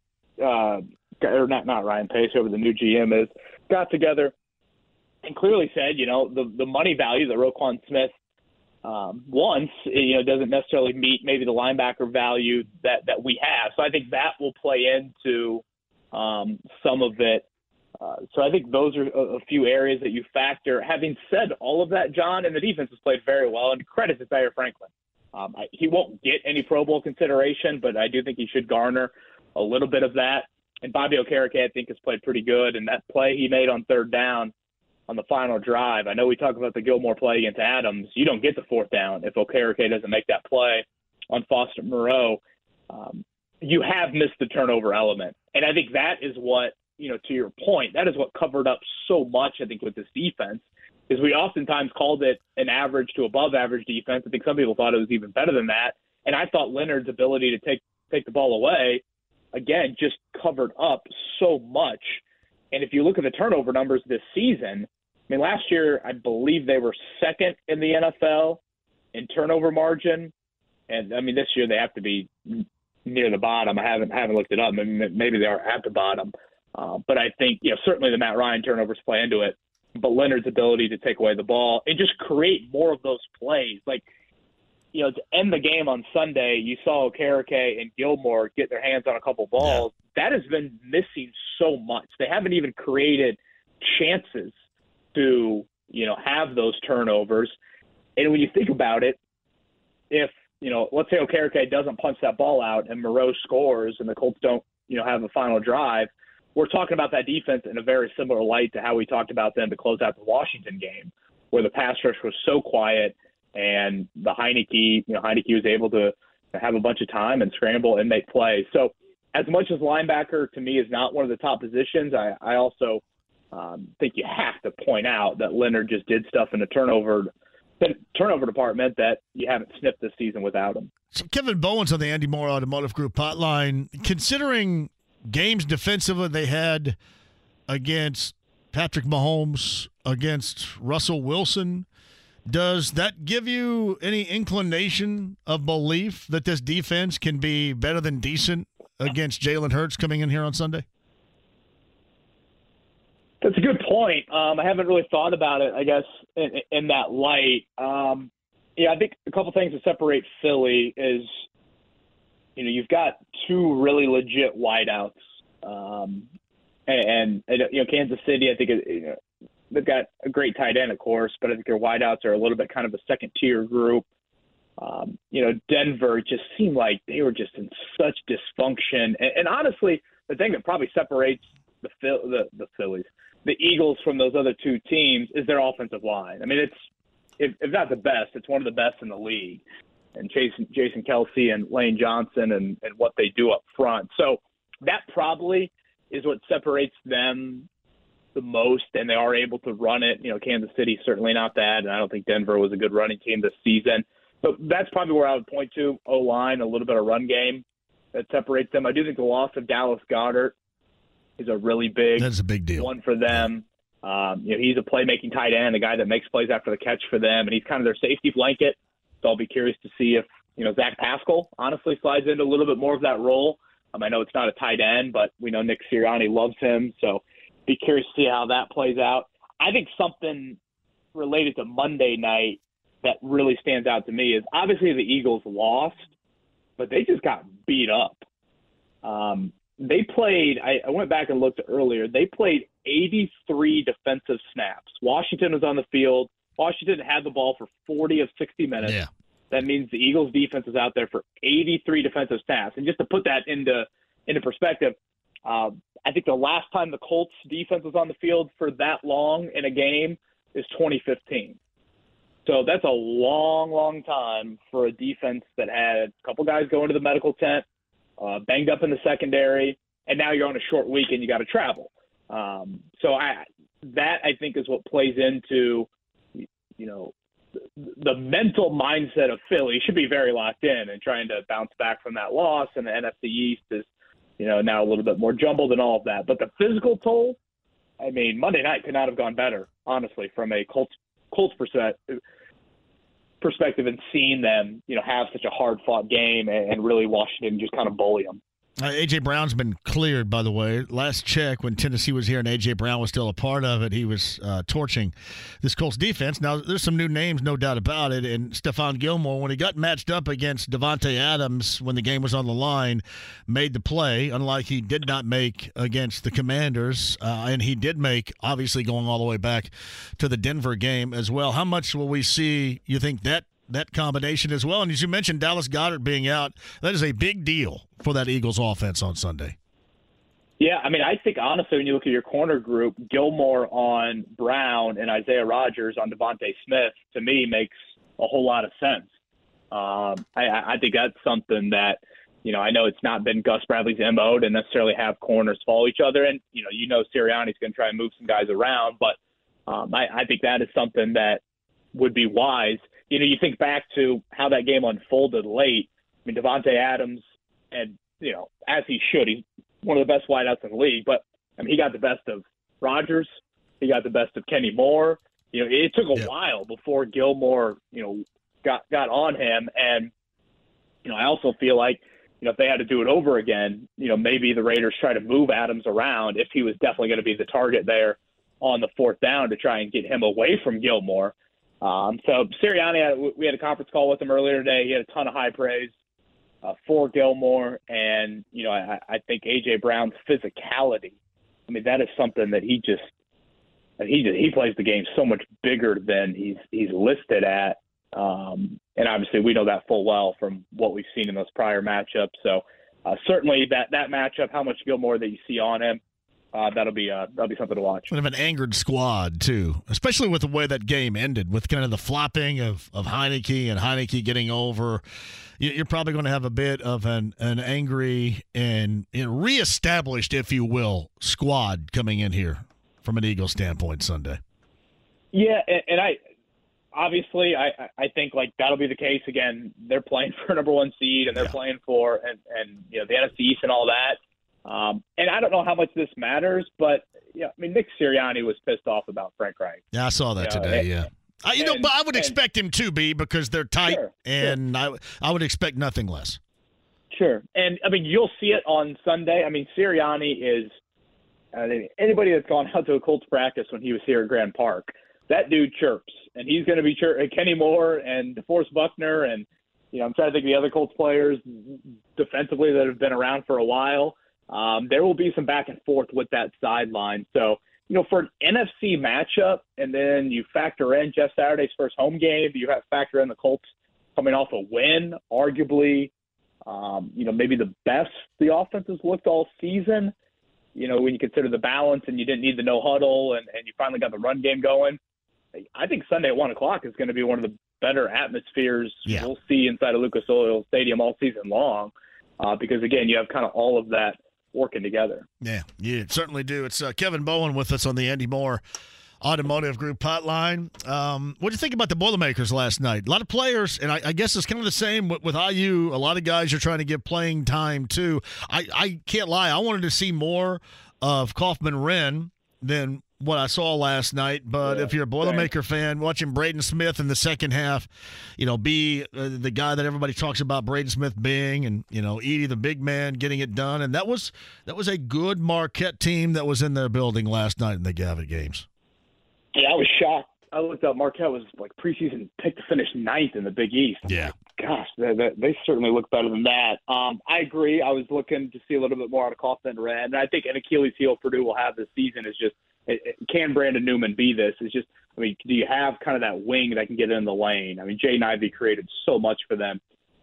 uh, or not not Ryan Pace, whoever the new GM is, got together and clearly said, you know, the the money value that Roquan Smith um, wants, you know, doesn't necessarily meet maybe the linebacker value that that we have. So I think that will play into um, some of it. Uh, so I think those are a, a few areas that you factor. Having said all of that, John, and the defense has played very well, and credit to Zaire Franklin. Um, I, he won't get any Pro Bowl consideration, but I do think he should garner a little bit of that. And Bobby Okereke, I think, has played pretty good. And that play he made on third down on the final drive. I know we talk about the Gilmore play against Adams. You don't get the fourth down if Okereke doesn't make that play on Foster Moreau. Um, you have missed the turnover element, and I think that is what you know. To your point, that is what covered up so much. I think with this defense is we oftentimes called it an average to above average defense. I think some people thought it was even better than that, and I thought Leonard's ability to take take the ball away again just covered up so much and if you look at the turnover numbers this season, I mean, last year I believe they were second in the NFL in turnover margin, and I mean this year they have to be near the bottom. I haven't haven't looked it up. Maybe they are at the bottom, uh, but I think you know certainly the Matt Ryan turnovers play into it. But Leonard's ability to take away the ball and just create more of those plays, like you know, to end the game on Sunday, you saw Okereke and Gilmore get their hands on a couple balls. That has been missing so much. They haven't even created chances to, you know, have those turnovers. And when you think about it, if, you know, let's say Okereke doesn't punch that ball out and Moreau scores and the Colts don't, you know, have a final drive, we're talking about that defense in a very similar light to how we talked about them to close out the Washington game, where the pass rush was so quiet and the Heinicke, you know, Heinicke was able to have a bunch of time and scramble and make plays. So as much as linebacker to me is not one of the top positions, I, I also um, think you have to point out that Leonard just did stuff in the turnover turnover department that you haven't sniffed this season without him. So Kevin Bowen's on the Andy Moore Automotive Group hotline. Considering games defensively they had against Patrick Mahomes, against Russell Wilson, does that give you any inclination of belief that this defense can be better than decent against Jalen Hurts coming in here on Sunday? That's a good point. Um, I haven't really thought about it, I guess, in, in that light. Um, yeah, I think a couple things to separate Philly is, you know, you've got two really legit wideouts. Um, and, and, you know, Kansas City, I think, you know, they've got a great tight end, of course, but I think their wideouts are a little bit kind of a second tier group. Um, you know, Denver just seemed like they were just in such dysfunction. And, and honestly, the thing that probably separates the the, the Phillies, the Eagles from those other two teams is their offensive line. I mean, it's if, if not the best, it's one of the best in the league. And Jason Jason Kelce and Lane Johnson and, and what they do up front. So that probably is what separates them the most, and they are able to run it. You know, Kansas City certainly not that, and I don't think Denver was a good running team this season. But that's probably where I would point to O line, a little bit of run game that separates them. I do think the loss of Dallas Goedert is a really big that's a big deal one for them. Um, you know, he's a playmaking tight end, a guy that makes plays after the catch for them, and he's kind of their safety blanket. So I'll be curious to see if you know Zach Pascal honestly slides into a little bit more of that role. Um, I know it's not a tight end, but we know Nick Sirianni loves him, so be curious to see how that plays out. I think something related to Monday night that really stands out to me is obviously the Eagles lost, but they just got beat up. Um, they played, I, I went back and looked earlier, they played 83 defensive snaps. Washington was on the field. Washington had the ball for 40 of 60 minutes. Yeah. That means the Eagles defense is out there for 83 defensive snaps. And just to put that into into perspective, uh, I think the last time the Colts defense was on the field for that long in a game is 2015. So that's a long, long time for a defense that had a couple guys going to the medical tent, uh, banged up in the secondary, and now you're on a short week and you got to travel. Um, so I that I think is what plays into you know the, mental mindset of Philly should be very locked in and trying to bounce back from that loss. And the NFC East is you know, now a little bit more jumbled and all of that. But the physical toll, I mean, Monday night could not have gone better, honestly, from a Colts Colts perspective and seeing them, you know, have such a hard fought game and, and really Washington just kind of bully them. Uh, AJ Brown's been cleared, by the way. Last check, when Tennessee was here and AJ Brown was still a part of it, he was uh, torching this Colts defense. Now, there's some new names, no doubt about it. And Stephon Gilmore, when he got matched up against Davante Adams when the game was on the line, made the play. Unlike he did not make against the Commanders, uh, and he did make, obviously, going all the way back to the Denver game as well. How much will we see? You think that that combination as well. And as you mentioned, Dallas Goedert being out, that is a big deal for that Eagles offense on Sunday. Yeah, I mean, I think honestly, when you look at your corner group, Gilmore on Brown and Isaiah Rodgers on DeVonta Smith, to me makes a whole lot of sense. Um, I, I think that's something that, you know, I know it's not been Gus Bradley's MO to necessarily have corners follow each other. And, you know, you know Sirianni's going to try and move some guys around, but um, I, I think that is something that would be wise you know, you think back to how that game unfolded late. I mean, Davante Adams, and you know, as he should, he's one of the best wideouts in the league. But I mean, he got the best of Rodgers. He got the best of Kenny Moore. You know, it took a yep. while before Gilmore, you know, got got on him. And you know, I also feel like, you know, if they had to do it over again, you know, maybe the Raiders try to move Adams around if he was definitely going to be the target there on the fourth down to try and get him away from Gilmore. Um, so Sirianni, we had a conference call with him earlier today. He had a ton of high praise uh, for Gilmore, and you know I, I think AJ Brown's physicality. I mean that is something that he just he just he plays the game so much bigger than he's he's listed at, um, and obviously we know that full well from what we've seen in those prior matchups. So uh, certainly that that matchup, how much Gilmore that you see on him, uh, that'll be uh, that'll be something to watch. Kind of an angered squad too, especially with the way that game ended, with kind of the flopping of of Heinicke and Heinicke getting over. You're probably going to have a bit of an an angry and you know, reestablished, if you will, squad coming in here from an Eagle standpoint Sunday. Yeah, and, and I obviously I I think like that'll be the case again. They're playing for number one seed and they're yeah. playing for and and you know the NFC East and all that. Um, and I don't know how much this matters, but yeah, I mean Nick Sirianni was pissed off about Frank Reich. Yeah, I saw that you today. and, yeah. I, you and, know, but I would and, expect him to be because they're tight, sure, and sure. I I would expect nothing less. Sure, and I mean you'll see it on Sunday. I mean Sirianni is anybody that's gone out to a Colts practice when he was here at Grand Park. That dude chirps, and he's going to be chir- Kenny Moore and DeForest Buckner, and you know I'm trying to think of the other Colts players defensively that have been around for a while um, there will be some back and forth with that sideline. So, you know, for an NFC matchup, and then you factor in Jeff Saturday's first home game, you have factor in the Colts coming off a win, arguably, um, you know, maybe the best the offense has looked all season. You know, when you consider the balance and you didn't need the no huddle and, and you finally got the run game going. I think Sunday at one o'clock is going to be one of the better atmospheres yeah. we'll see inside of Lucas Oil Stadium all season long. Uh, because again, you have kind of all of that working together. Yeah, you certainly do. It's uh, Kevin Bowen with us on the Andy Moore Automotive Group hotline. Um, what do you think about the Boilermakers last night? A lot of players, and I, I, guess it's kind of the same with, with IU. A lot of guys are trying to get playing time too. I, I can't lie. I wanted to see more of Kaufman-Renn than what I saw last night. But yeah, if you're a Boilermaker fan, watching Braden Smith in the second half, you know, be uh, the guy that everybody talks about Braden Smith being, and you know, Edey the big man getting it done, and that was that was a good Marquette team that was in their building last night in the Gavitt games. Yeah, I was shocked. I looked up Marquette was like preseason picked to finish ninth in the Big East. Yeah. Gosh, they, they, they certainly look better than that. Um, I agree. I was looking to see a little bit more out of Kaufman-Renn, and I think an Achilles heel Purdue will have this season is just can Brandon Newman be this? It's just, I mean, do you have kind of that wing that can get in the lane? I mean, Jaden Ivey created so much for them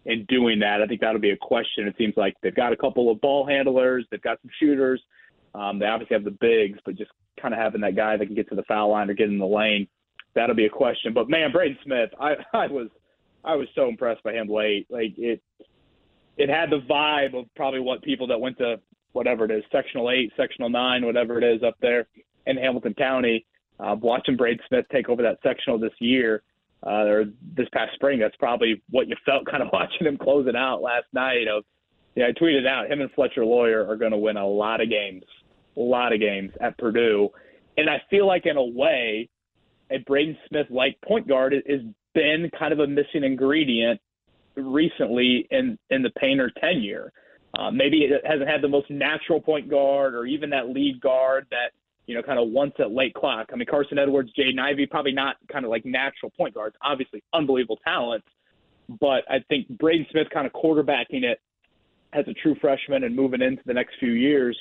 in doing that. I think that'll be a question. It seems like they've got a couple of ball handlers, they've got some shooters. Um, they obviously have the bigs, but just kind of having that guy that can get to the foul line or get in the lane, that'll be a question. But man, Braden Smith, I, I was, I was so impressed by him late. Like it, it had the vibe of probably what people that went to whatever it is, sectional eight, sectional nine, whatever it is up there in Hamilton County. Uh, watching Braden Smith take over that sectional this year uh, or this past spring, that's probably what you felt kind of watching him close it out last night. Of yeah, I tweeted out him and Fletcher Loyer are going to win a lot of games, a lot of games at Purdue, and I feel like in a way, a Braden Smith like point guard has been kind of a missing ingredient recently in in the Painter tenure. Uh, maybe it hasn't had the most natural point guard or even that lead guard that you know, kind of once at late clock. I mean, Carson Edwards, Jaden Ivey, probably not kind of like natural point guards, obviously unbelievable talents. But I think Braden Smith kind of quarterbacking it as a true freshman and moving into the next few years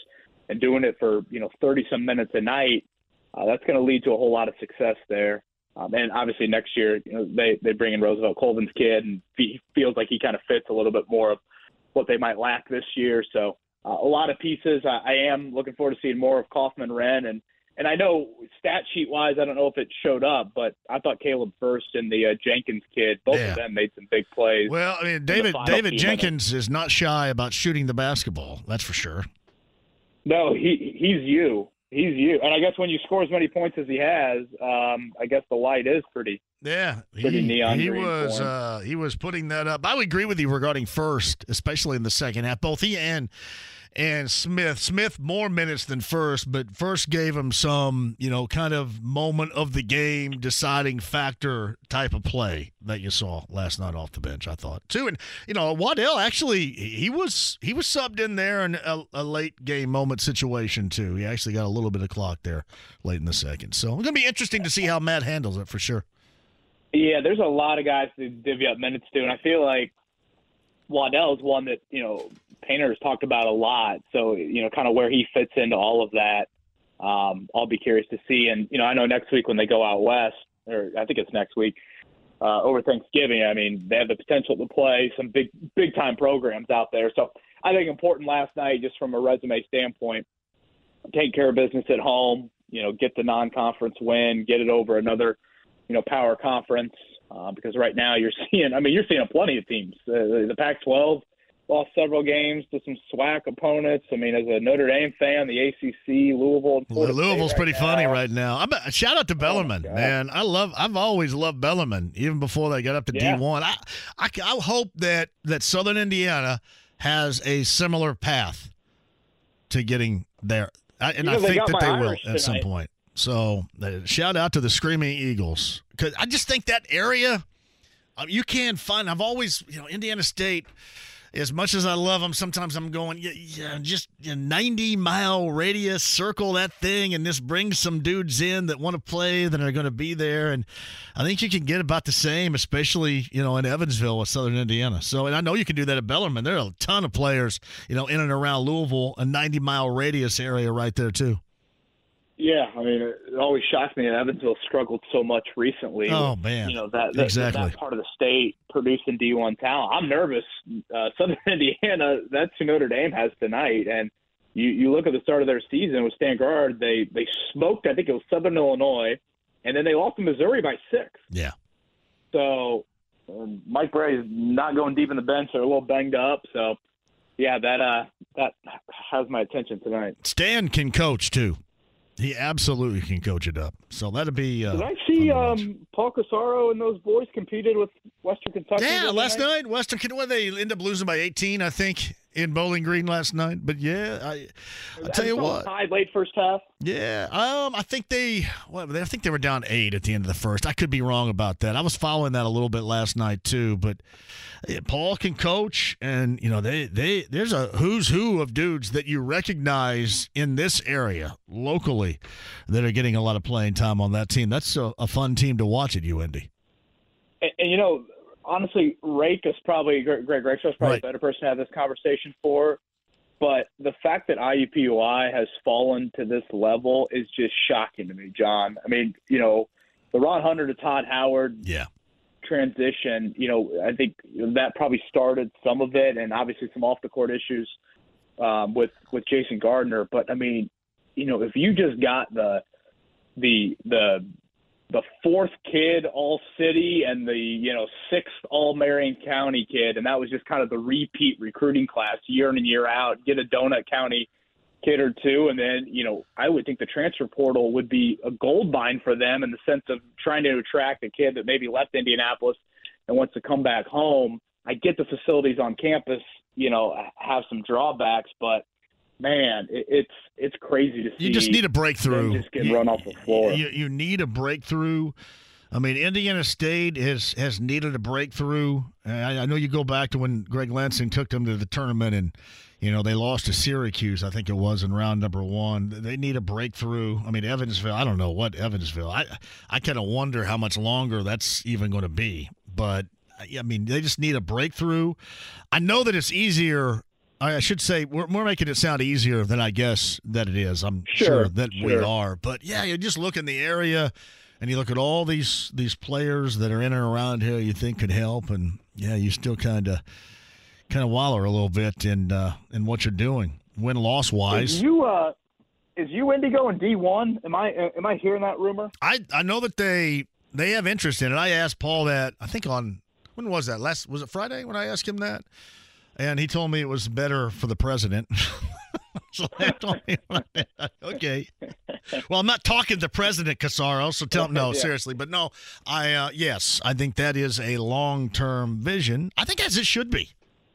and doing it for, you know, 30 some minutes a night, uh, that's going to lead to a whole lot of success there. Um, and obviously next year, you know, they, they bring in Roosevelt Colvin's kid and he feels like he kind of fits a little bit more of what they might lack this year. So uh, a lot of pieces. I, I am looking forward to seeing more of Kaufman-Renn and and I know stat sheet wise, I don't know if it showed up, but I thought Caleb Furst and the uh, Jenkins kid, both yeah. of them made some big plays. Well, I mean, David David Jenkins is not shy about shooting the basketball. That's for sure. No, he he's you. He's you. And I guess when you score as many points as he has, um, I guess the light is pretty. Yeah, pretty he, neon. He was uh, he was putting that up. I would agree with you regarding Furst, especially in the second half. Both he and and Smith. Smith more minutes than Furst, but Furst gave him some, you know, kind of moment of the game deciding factor type of play that you saw last night off the bench. I thought too, and you know, Waddell actually he was he was subbed in there in a, a late game moment situation too. He actually got a little bit of clock there late in the second, so it's gonna be interesting to see how Matt handles it for sure. Yeah, there's a lot of guys to divvy up minutes to, and I feel like Waddell is one that you know Painter has talked about a lot. So you know, kind of where he fits into all of that. Um, I'll be curious to see. And you know, I know next week when they go out west, or I think it's next week uh, over Thanksgiving. I mean, they have the potential to play some big big time programs out there. So I think important last night, just from a resume standpoint, take care of business at home. You know, get the non-conference win, get it over another you know power conference. Uh, because right now you're seeing, I mean, you're seeing plenty of teams. Uh, the Pac-12 lost several games to some SWAC opponents. I mean, as a Notre Dame fan, the ACC, Louisville, Louisville's right pretty now. funny right now. I'm, shout out to Bellarmine, God. man. I love. I've always loved Bellarmine, even before they got up to Yeah. D1. I, I, I hope that that Southern Indiana has a similar path to getting there, I, and You I know, think that they will Irish at some point. So, uh, shout out to the Screaming Eagles because I just think that area uh, you can't find. I've always, you know, Indiana State. As much as I love them, sometimes I'm going, yeah, yeah just a 90 mile radius, circle that thing, and this brings some dudes in that want to play, that are going to be there. And I think you can get about the same, especially, you know, in Evansville with Southern Indiana. So, and I know you can do that at Bellarmine. There are a ton of players, you know, in and around Louisville, a 90 mile radius area right there, too. Yeah, I mean, it always shocks me that Evansville struggled so much recently. Oh, man. You know that, that Exactly. that part of the state producing D1 talent. I'm nervous. Uh, Southern Indiana, that's who Notre Dame has tonight, and you you look at the start of their season with Stan Gouard, they they smoked. I think it was Southern Illinois, and then they lost to Missouri by six. Yeah. So um, Mike Brey is not going deep in the bench. They're a little banged up. So yeah, that uh that has my attention tonight. Stan can coach, too. He absolutely can coach it up. So that'll be. Uh, Did I see um, Paul Corsaro and those boys competed with Western Kentucky? Yeah, last night, Western Kentucky, they end up losing by 18, I think, in Bowling Green last night. But yeah, I, I'll tell you what. tied late first half. Yeah, um, I think they, well, I think they were down eight at the end of the first. I could be wrong about that. I was following that a little bit last night too. But yeah, Paul can coach, and you know they they there's a who's who of dudes that you recognize in this area locally that are getting a lot of playing time on that team. That's a, a fun team to watch at UND. And, and you know, honestly, Rake is probably Greg Rakestraw is probably Right. a better person to have this conversation for. But the fact that IUPUI has fallen to this level is just shocking to me, John. I mean, you know, the Ron Hunter to Todd Howard Yeah, transition, you know, I think that probably started some of it, and obviously some off the court issues um, with with Jason Gardner. But I mean, you know, if you just got the the the the fourth kid all city and the you know sixth all Marion County kid, and that was just kind of the repeat recruiting class year in and year out. Get a Donut County kid or two, and then you know I would think the transfer portal would be a gold mine for them in the sense of trying to attract a kid that maybe left Indianapolis and wants to come back home. I get the facilities on campus, you know, have some drawbacks, but man, it, it's it's crazy to see. you just need a breakthrough. just get You- run off the floor. You, you need a breakthrough. I mean, Indiana State has has needed a breakthrough. I, I know you go back to when Greg Lansing took them to the tournament, and you know they lost to Syracuse. I think it was in round number one. They need a breakthrough. I mean, Evansville. I don't know what Evansville. I I kind of wonder how much longer that's even going to be. But I mean, they just need a breakthrough. I know that it's easier. I should say we're, we're making it sound easier than I guess that it is. I'm sure, Sure, that we are, but yeah, you just look in the area and you look at all these these players that are in and around here you think could help, and yeah, you still kind of kind of waller a little bit in uh, in what you're doing, win loss wise. Is you uh, is you Indigo in D one? Am I am I hearing that rumor? I I know that they they have interest in it. I asked Paul that I think on when was that last was it Friday when I asked him that, and he told me it was better for the president. so told him, okay. Well, I'm not talking to president, Corsaro. So tell him no, Yeah. seriously. But no, I uh, yes, I think that is a long term vision. I think as it should be,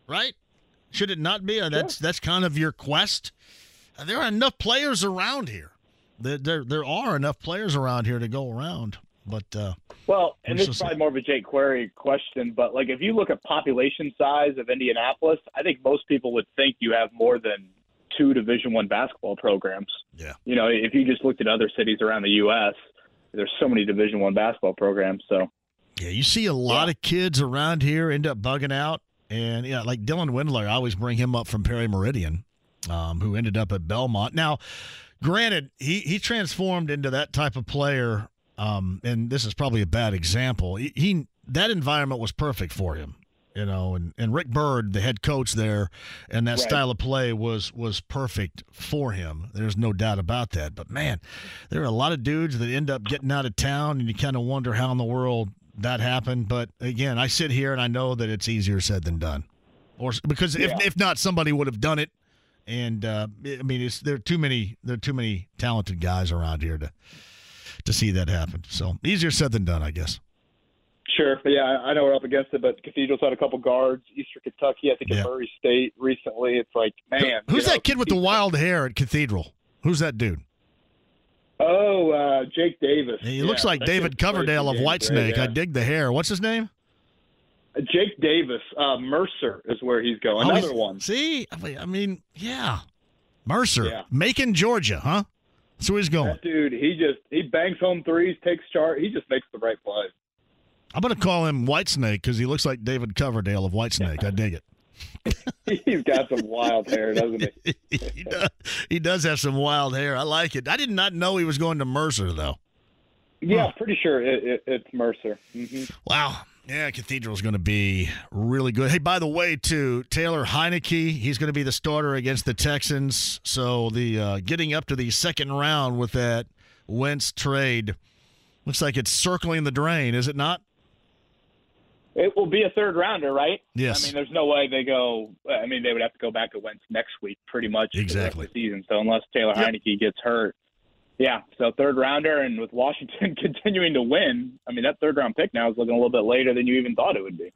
right? Should it not be? Uh, That's that's kind of your quest. There are enough players around here. There, there, there are enough players around here to go around. But uh, Well, and this is probably more of a Jake Query question, but like if you look at population size of Indianapolis, I think most people would think you have more than two Division One basketball programs. Yeah. You know, if you just looked at other cities around the U.S., there's so many Division One basketball programs. So Yeah, you see a lot Yeah. of kids around here end up bugging out. And yeah, like Dylan Windler, I always bring him up from Perry Meridian, um, who ended up at Belmont. Now, granted, he, he transformed into that type of player, um, and this is probably a bad example. He, he that environment was perfect for him, you know, and, and Rick Byrd, the head coach there, and that Right. style of play was was perfect for him. There's no doubt about that. But man, there are a lot of dudes that end up getting out of town, and you kind of wonder how in the world that happened. But again, I sit here and I know that it's easier said than done, or because if Yeah. if not, somebody would have done it. And uh, I mean, it's there are too many there are too many talented guys around here to to see that happen. So easier said than done, I guess. Sure, but yeah, I know we're up against it, but Cathedral's had a couple guards. Eastern Kentucky, I think Yeah. at Murray State recently. It's like, man, Who's you know, that kid with the wild hair at Cathedral? Who's that dude? Oh, uh, Jake Davis. He Yeah, looks like David Coverdale of Whitesnake. right? I dig the hair. What's his name? Jake Davis, uh, Mercer is where he's going. Oh, he's- Another one. See, I mean- I mean, yeah, Mercer, Yeah. Macon, Georgia, huh? Where he's going. That dude, he just he bangs home threes, takes charge. He just makes the right play. I'm going to call him Whitesnake because he looks like David Coverdale of Whitesnake. I dig it. He's got some wild hair, doesn't he? he, does, he does have some wild hair. I like it. I did not know he was going to Mercer, though. Yeah, pretty sure it, it, it's Mercer. hmm Wow. Yeah, Cathedral's going to be really good. Hey, by the way, too, Taylor Heinicke, he's going to be the starter against the Texans. So the uh, getting up to the second round with that Wentz trade looks like it's circling the drain, is it not? It will be a third rounder, right? Yes. I mean, there's no way they go. I mean, they would have to go back to Wentz next week, pretty much. for the Exactly. the season. So unless Taylor Yep. Heinicke gets hurt, yeah. So third rounder, and with Washington continuing to win, I mean, that third round pick now is looking a little bit later than you even thought it would be.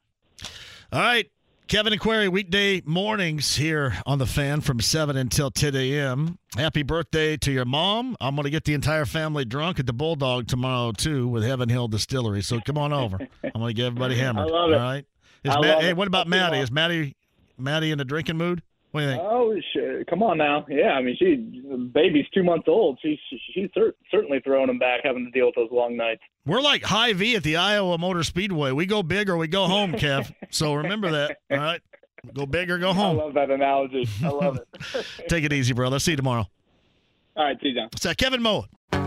All right. Kevin and Query, weekday mornings here on The Fan from 7 until 10 a.m. Happy birthday to your mom. I'm going to get the entire family drunk at the Bulldog tomorrow, too, with Heaven Hill Distillery. So come on over. I'm going to get everybody hammered. I love it. All right. Is Matt, hey, what about I'll see you Maddie? Is Maddie, Maddie in a drinking mood? What do you think? Oh, shit. come on now. Yeah, I mean, she the baby's two months old. She's she's cer- certainly throwing him back, having to deal with those long nights. We're like Hy-Vee at the Iowa Motor Speedway. We go big or we go home, Kev. So remember that. All right. Go big or go home. I love that analogy. I love it. Take it easy, brother. See you tomorrow. All right, see you, John. It's uh, Kevin Moe.